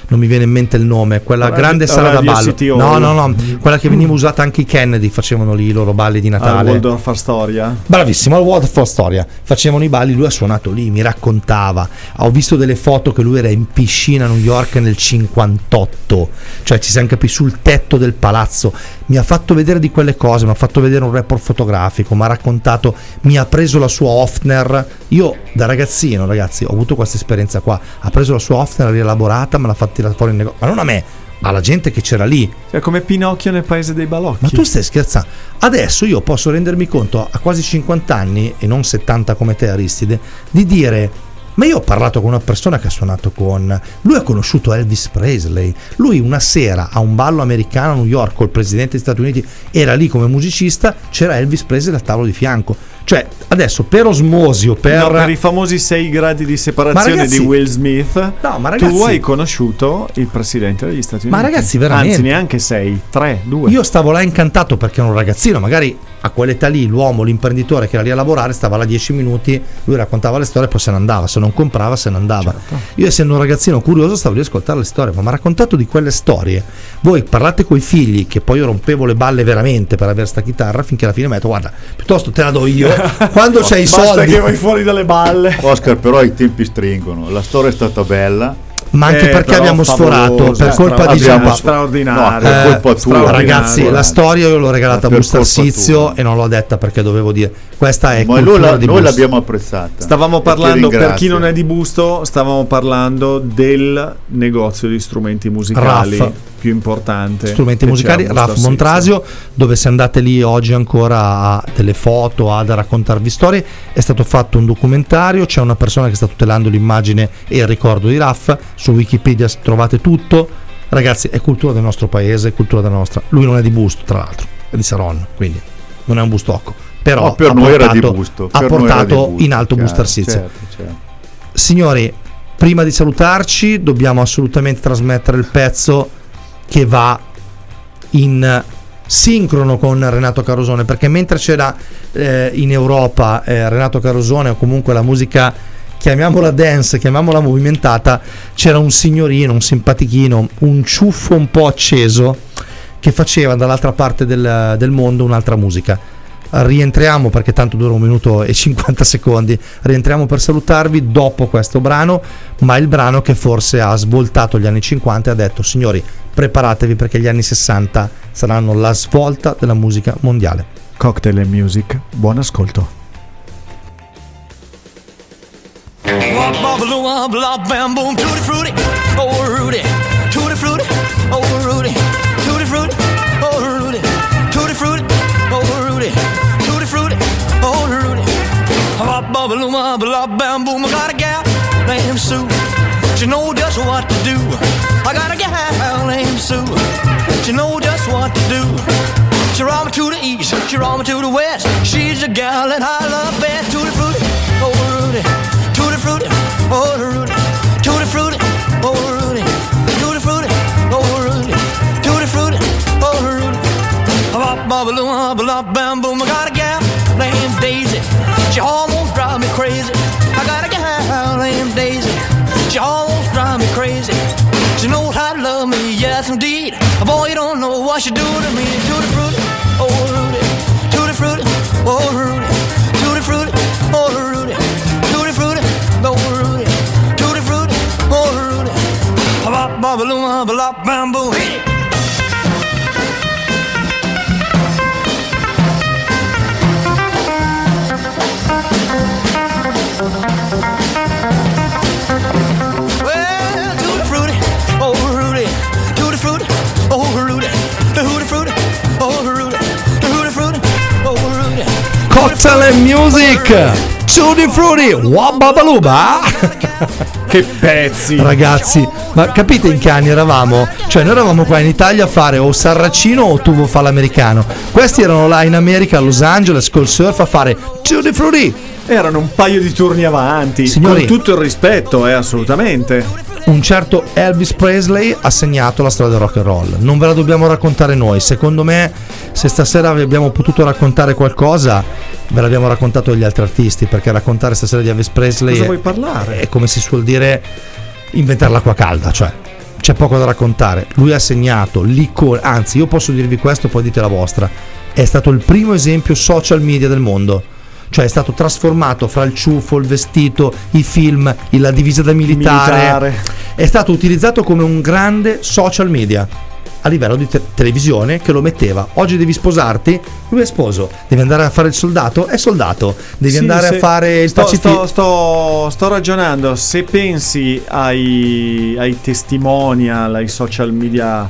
Non mi viene in mente il nome, quella Radio- grande sala da ballo. No, no, no, quella che veniva usata anche i Kennedy, facevano lì i loro balli di al Natale. Waldorf fa storia. Bravissimo, al World for Storia. Facevano i balli, lui ha suonato lì, mi raccontava. Ho visto delle foto che lui era in piscina a New York nel 58, cioè ci siamo capiti sul tetto del palazzo. Mi ha fatto vedere di quelle cose, mi ha fatto vedere un report fotografico, mi ha raccontato, mi ha preso la sua Hofner. Io da ragazzino, ragazzi, ho avuto questa esperienza qua. Ha preso la sua Hofner, rielaborata, me l'ha fatta tirare fuori in negozio. Ma non a me, alla gente che c'era lì. Cioè, come Pinocchio nel paese dei balocchi. Ma tu stai scherzando? Adesso io posso rendermi conto a quasi 50 anni, e non 70 come te Aristide, di dire... Ma io ho parlato con una persona che ha suonato con... Lui ha conosciuto Elvis Presley. Lui una sera a un ballo americano a New York col presidente degli Stati Uniti era lì come musicista, c'era Elvis Presley al tavolo di fianco. Cioè, adesso per osmosi o per... No, per i famosi 6 gradi di separazione ragazzi- di Will Smith, No, ma ragazzi- tu hai conosciuto il presidente degli Stati Uniti. Ma ragazzi, veramente? Anzi, neanche 6, 3, 2. Io stavo là incantato perché ero un ragazzino, magari a quell'età lì l'uomo, l'imprenditore che era lì a lavorare, stava là 10 minuti, lui raccontava le storie e poi se ne andava, se non comprava se ne andava. Io essendo un ragazzino curioso stavo lì a ascoltare le storie, ma mi ha raccontato di quelle storie. Voi parlate coi figli che poi io rompevo le balle veramente per avere sta chitarra finché alla fine mi ha detto guarda, piuttosto te la do io, quando c'hai i Basta soldi... che vai fuori dalle balle. Oscar, però i tempi stringono. La storia è stata bella. Ma anche Eh, perché abbiamo sforato per colpa di abbiamo Giampa. straordinario. No, per colpa tua. straordinario. Ragazzi, la storia io l'ho regalata a Buster Sizio e non l'ho detta perché dovevo dire. Questa è Ma cultura noi, la- di noi l'abbiamo apprezzata. Stavamo parlando, per chi non è di Busto, stavamo parlando del negozio di strumenti musicali Raff. Più importante. strumenti musicali, Arsizio. Montrasio, dove se andate lì oggi ancora a delle foto, ad a raccontarvi storie, è stato fatto un documentario, c'è una persona che sta tutelando l'immagine e il ricordo di Raff, su Wikipedia trovate tutto, ragazzi è cultura del nostro paese, è cultura della nostra, lui non è di Busto tra l'altro, è di Saronno, quindi non è un bustocco, però No, per ha noi era di portato- busto. ha portato busto, in alto chiaro, Arsizio. Certo, certo. Signori, prima di salutarci dobbiamo assolutamente trasmettere il pezzo che va in sincrono con Renato Carosone perché mentre c'era eh, in Europa eh, Renato Carosone o comunque la musica chiamiamola dance, chiamiamola movimentata c'era un signorino, un simpatichino un ciuffo un po' acceso che faceva dall'altra parte del, del mondo un'altra musica rientriamo perché tanto dura un minuto e 50 secondi. Rientriamo per salutarvi dopo questo brano ma il brano che forse ha svoltato gli anni 50 e ha detto signori preparatevi perché gli anni 60 saranno la svolta della musica mondiale. Cocktail and Music, buon ascolto. Tutti frutti, oh Rudy, tutti frutti, oh Rudy, tutti frutti, Wop, bop, loo, wop, lop, bam, boom, I got a gal named Sue, she know just what to do. I got a gal named Sue, she know just what to do. She roll me to the east, she roll me to the west. She's a gal that I love best. Tutti frutti, oh Rudy, tutti frutti, oh Rudy, tutti frutti, oh Rudy, tutti frutti, oh Rudy, tutti frutti, oh Rudy. Bop, bop, loo, bop, bop, bam, boom. I got a gal named Daisy. She almost drive me crazy. I got a gal named Daisy. She almost drive me crazy. She knows how to love me, yes indeed. Boy, you don't know what she do to me. Tutti frutti, oh Rudy. Tutti frutti, oh Rudy. Tutti frutti, oh Rudy. Tutti frutti, oh Rudy. Tutti frutti, oh Rudy. Bop, bop, bam, boom. And Music! Tutti frutti! Wababaluba! Che pezzi! Ragazzi, ma capite in che anni eravamo? Cioè, noi eravamo qua in Italia a fare o Sarracino o Tuvo fa l'americano. Questi erano là in America, a Los Angeles, col surf a fare Tutti frutti! Erano un paio di turni avanti. Signori- Con tutto il rispetto, eh, assolutamente. Un certo Elvis Presley ha segnato la storia del rock and roll. Non ve la dobbiamo raccontare noi. Secondo me, se stasera vi abbiamo potuto raccontare qualcosa, ve l'abbiamo raccontato gli altri artisti. Perché raccontare stasera di Elvis Presley è, vuoi parlare? è come si suol dire inventare l'acqua calda. Cioè, c'è poco da raccontare. Lui ha segnato l'icona. Anzi, io posso dirvi questo, poi dite la vostra. È stato il primo esempio social media del mondo. Cioè è stato trasformato fra il ciuffo, il vestito, i film, la divisa da militare. Militare. È stato utilizzato come un grande social media a livello di te- televisione che lo metteva. Oggi devi sposarti, lui è sposo. Devi andare a fare il soldato, è soldato. Devi Sì, andare a fare il sto, pacifista. sto, sto, sto ragionando, se pensi ai, ai testimonial, ai social media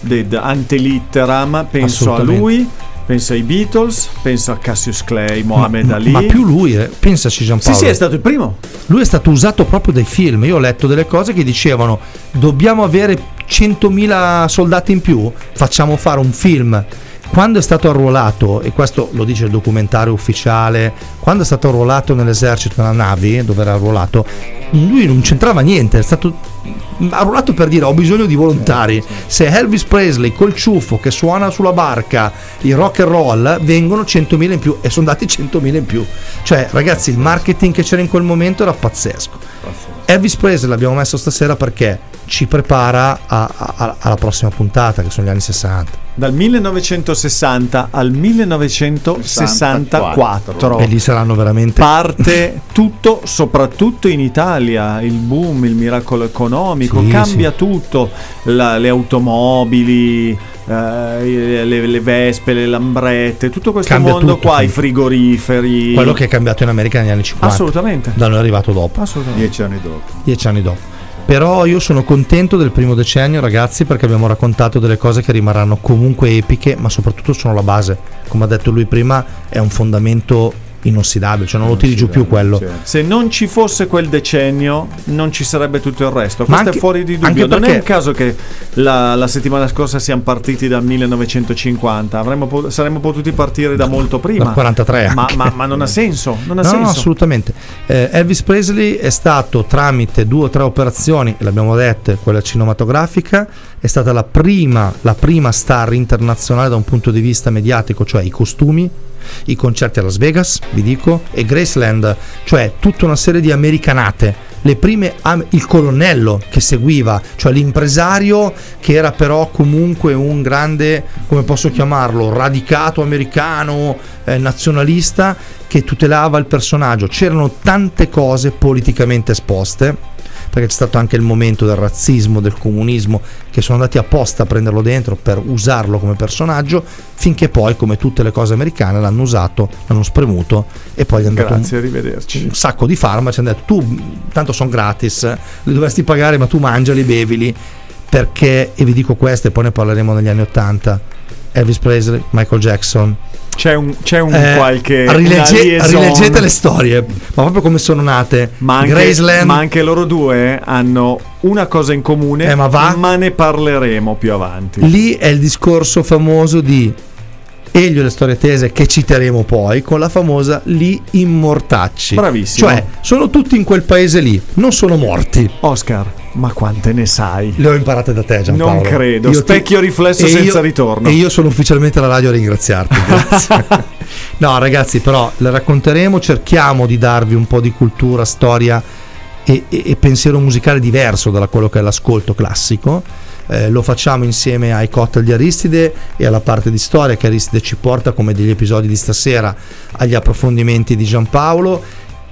ded antelitteram, penso a lui, penso ai Beatles, penso a Cassius Clay, Mohamed ma, Ali. ma più lui, eh, pensaci Sì, Giampaolo. sì, è stato il primo. Lui è stato usato proprio dai film. Io ho letto delle cose che dicevano: dobbiamo avere 100.000 soldati in più, facciamo fare un film. Quando è stato arruolato, e questo lo dice il documentario ufficiale, quando è stato arruolato nell'esercito, nella Navi, dove era arruolato, lui non c'entrava niente, è stato arruolato per dire ho bisogno di volontari. Se Elvis Presley col ciuffo che suona sulla barca, il rock and roll, vengono 100.000 in più e sono dati 100.000 in più. Cioè, ragazzi, il marketing che c'era in quel momento era pazzesco. Elvis Presley l'abbiamo messo stasera perché ci prepara a- a- alla prossima puntata, che sono gli anni 60. Dal 1960 al 1964 E lì saranno veramente. parte tutto, soprattutto in Italia, il boom, il miracolo economico, Sì, cambia tutto, La- le automobili, eh, le, le vespe, le lambrette, tutto questo Cambia mondo tutto, qua, sì. i frigoriferi. quello che è cambiato in America negli anni 50. Assolutamente. Da noi è arrivato dopo. Assolutamente. Dieci anni dopo. dieci anni dopo. Però io sono contento del primo decennio, ragazzi, perché abbiamo raccontato delle cose che rimarranno comunque epiche, ma soprattutto sono la base. Come ha detto lui prima, è un fondamento inossidabile, cioè non lo tiri giù più quello. Certo. Se non ci fosse quel decennio, non ci sarebbe tutto il resto. Questo anche- è fuori di dubbio. Non è un caso che la, la settimana scorsa siamo partiti dal 1950. Avremmo saremmo potuti partire da molto prima. Dal 43 Ma, ma- ma non ha senso. Non ha No, no, senso. assolutamente. Eh, Elvis Presley è stato tramite due o tre operazioni, l'abbiamo dette, quella cinematografica, è stata la prima, la prima star internazionale da un punto di vista mediatico, cioè i costumi, i concerti a Las Vegas, vi dico, e Graceland, cioè tutta una serie di americanate. Le prime, il colonnello che seguiva, cioè l'impresario che era però comunque un grande, come posso chiamarlo, radicato americano, eh, nazionalista, che tutelava il personaggio. C'erano tante cose politicamente esposte perché c'è stato anche il momento del razzismo, del comunismo, che sono andati apposta a prenderlo dentro per usarlo come personaggio, finché poi, come tutte le cose americane, l'hanno usato, l'hanno spremuto e poi gli hanno dato un, Grazie, arrivederci. un sacco di farmaci, hanno detto tu tanto sono gratis, li dovresti pagare ma tu mangiali, bevili, perché, e vi dico questo e poi ne parleremo negli anni 80, Elvis Presley, Michael Jackson, C'è un, c'è un eh, qualche. rilegge- rileggete le storie, ma proprio come sono nate. Ma anche, Graceland, ma anche loro due hanno una cosa in comune, Eh, ma va? ne parleremo più avanti. lì è il discorso famoso di Elio e le storie tese che citeremo poi con la famosa Li Immortacci. Bravissimo. Cioè, sono tutti in quel paese lì, non sono morti. Oscar, ma quante ne sai? Le ho imparate da te, Giampaolo. Non credo. Io Specchio riflesso e senza io- ritorno. E io sono ufficialmente alla radio a ringraziarti. Grazie. no, ragazzi, però le racconteremo. Cerchiamo di darvi un po' di cultura, storia e, e- e pensiero musicale diverso da quello che è l'ascolto classico. Eh, lo facciamo insieme ai cocktail di Aristide e alla parte di storia che Aristide ci porta, come degli episodi di stasera, agli approfondimenti di Giampaolo.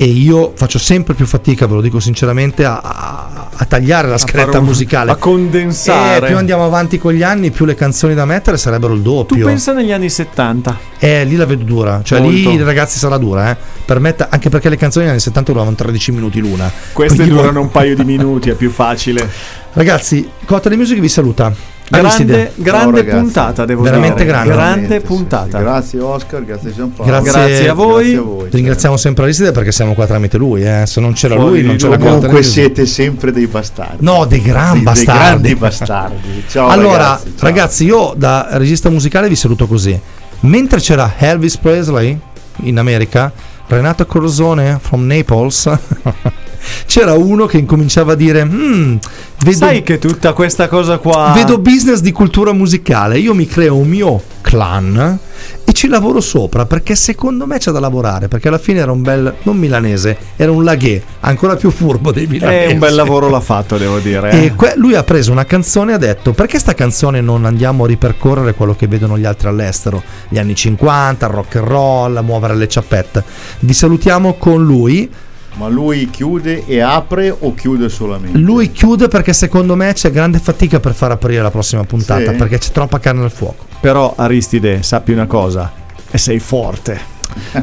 E io faccio sempre più fatica, ve lo dico sinceramente, a, a- a tagliare la scaletta musicale. a condensare. E più andiamo avanti con gli anni, più le canzoni da mettere sarebbero il Tu doppio. pensa negli anni 70? Eh, lì la vedo dura. Cioè, Molto. lì ragazzi sarà dura, eh. Per me, anche perché le canzoni negli anni 70 duravano 13 minuti l'una. Queste Quindi- durano un paio di minuti, è più facile. Ragazzi, Cotta di Music vi saluta. Grande, grande ragazzi. puntata, devo Veramente dire. grande. Grande Veramente, sì, puntata. sì. Grazie Oscar, grazie Giampaolo. Grazie- Grazie a voi. Grazie a voi. Ringraziamo sempre Aristide perché siamo qua tramite lui. eh. Se non c'era Fuori lui, non c'era. Cotta Comunque Music. siete sempre dei bastardi. No, dei gran Dei- bastardi. Dei grandi bastardi. Ciao allora, ragazzi. ciao. ragazzi, io da regista musicale vi saluto così. Mentre c'era Elvis Presley in America, Renato Corzone from Naples, c'era uno che incominciava a dire: "Mm, vedo, Sai che tutta questa cosa qua. vedo business di cultura musicale. Io mi creo un mio clan e ci lavoro sopra perché secondo me c'è da lavorare. Perché alla fine era un bel, non milanese, era un laghè, ancora più furbo dei milanesi. Eh, un bel lavoro l'ha fatto, devo dire. eh. E que- lui ha preso una canzone e ha detto: Perché sta canzone non andiamo a ripercorrere quello che vedono gli altri all'estero? Gli anni 50, il rock and roll, muovere le ciappette. Vi salutiamo con lui. Ma lui chiude e apre o chiude solamente? Lui chiude perché secondo me c'è grande fatica per far aprire la prossima puntata Sì? perché c'è troppa carne al fuoco. Però, Aristide, sappi una cosa. E sei forte.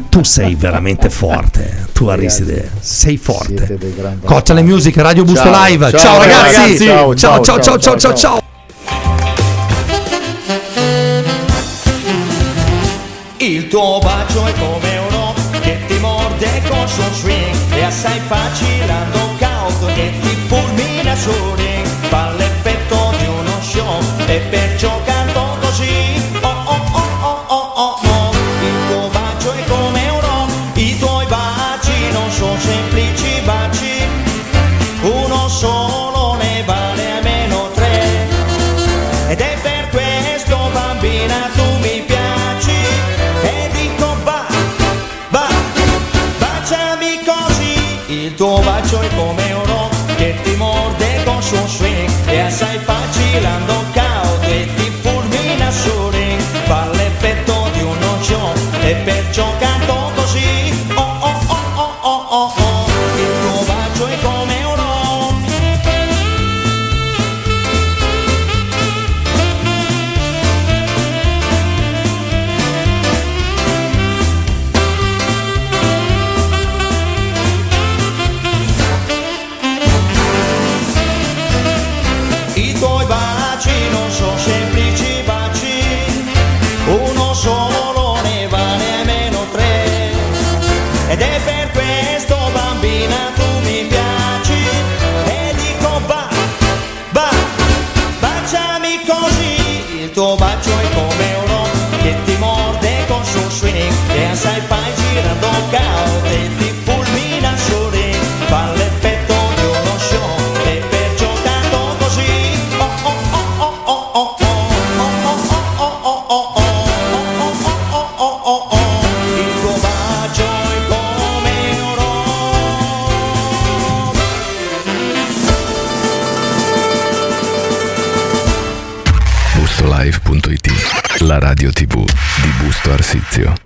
Tu sei veramente forte. Tu, Aristide, sei forte. Coccia le music, Radio Busto Ciao, Live. Ciao, ciao, ragazzi. ragazzi. Ciao, ciao, Ciao, ciao, ciao, ciao, ciao, ciao. ciao. Il tuo bacio è come un suo swing. È assai facile, knockout e ti fulmina su ring Fa l'effetto di uno show e perciò canto così La radio tv di Busto Arsizio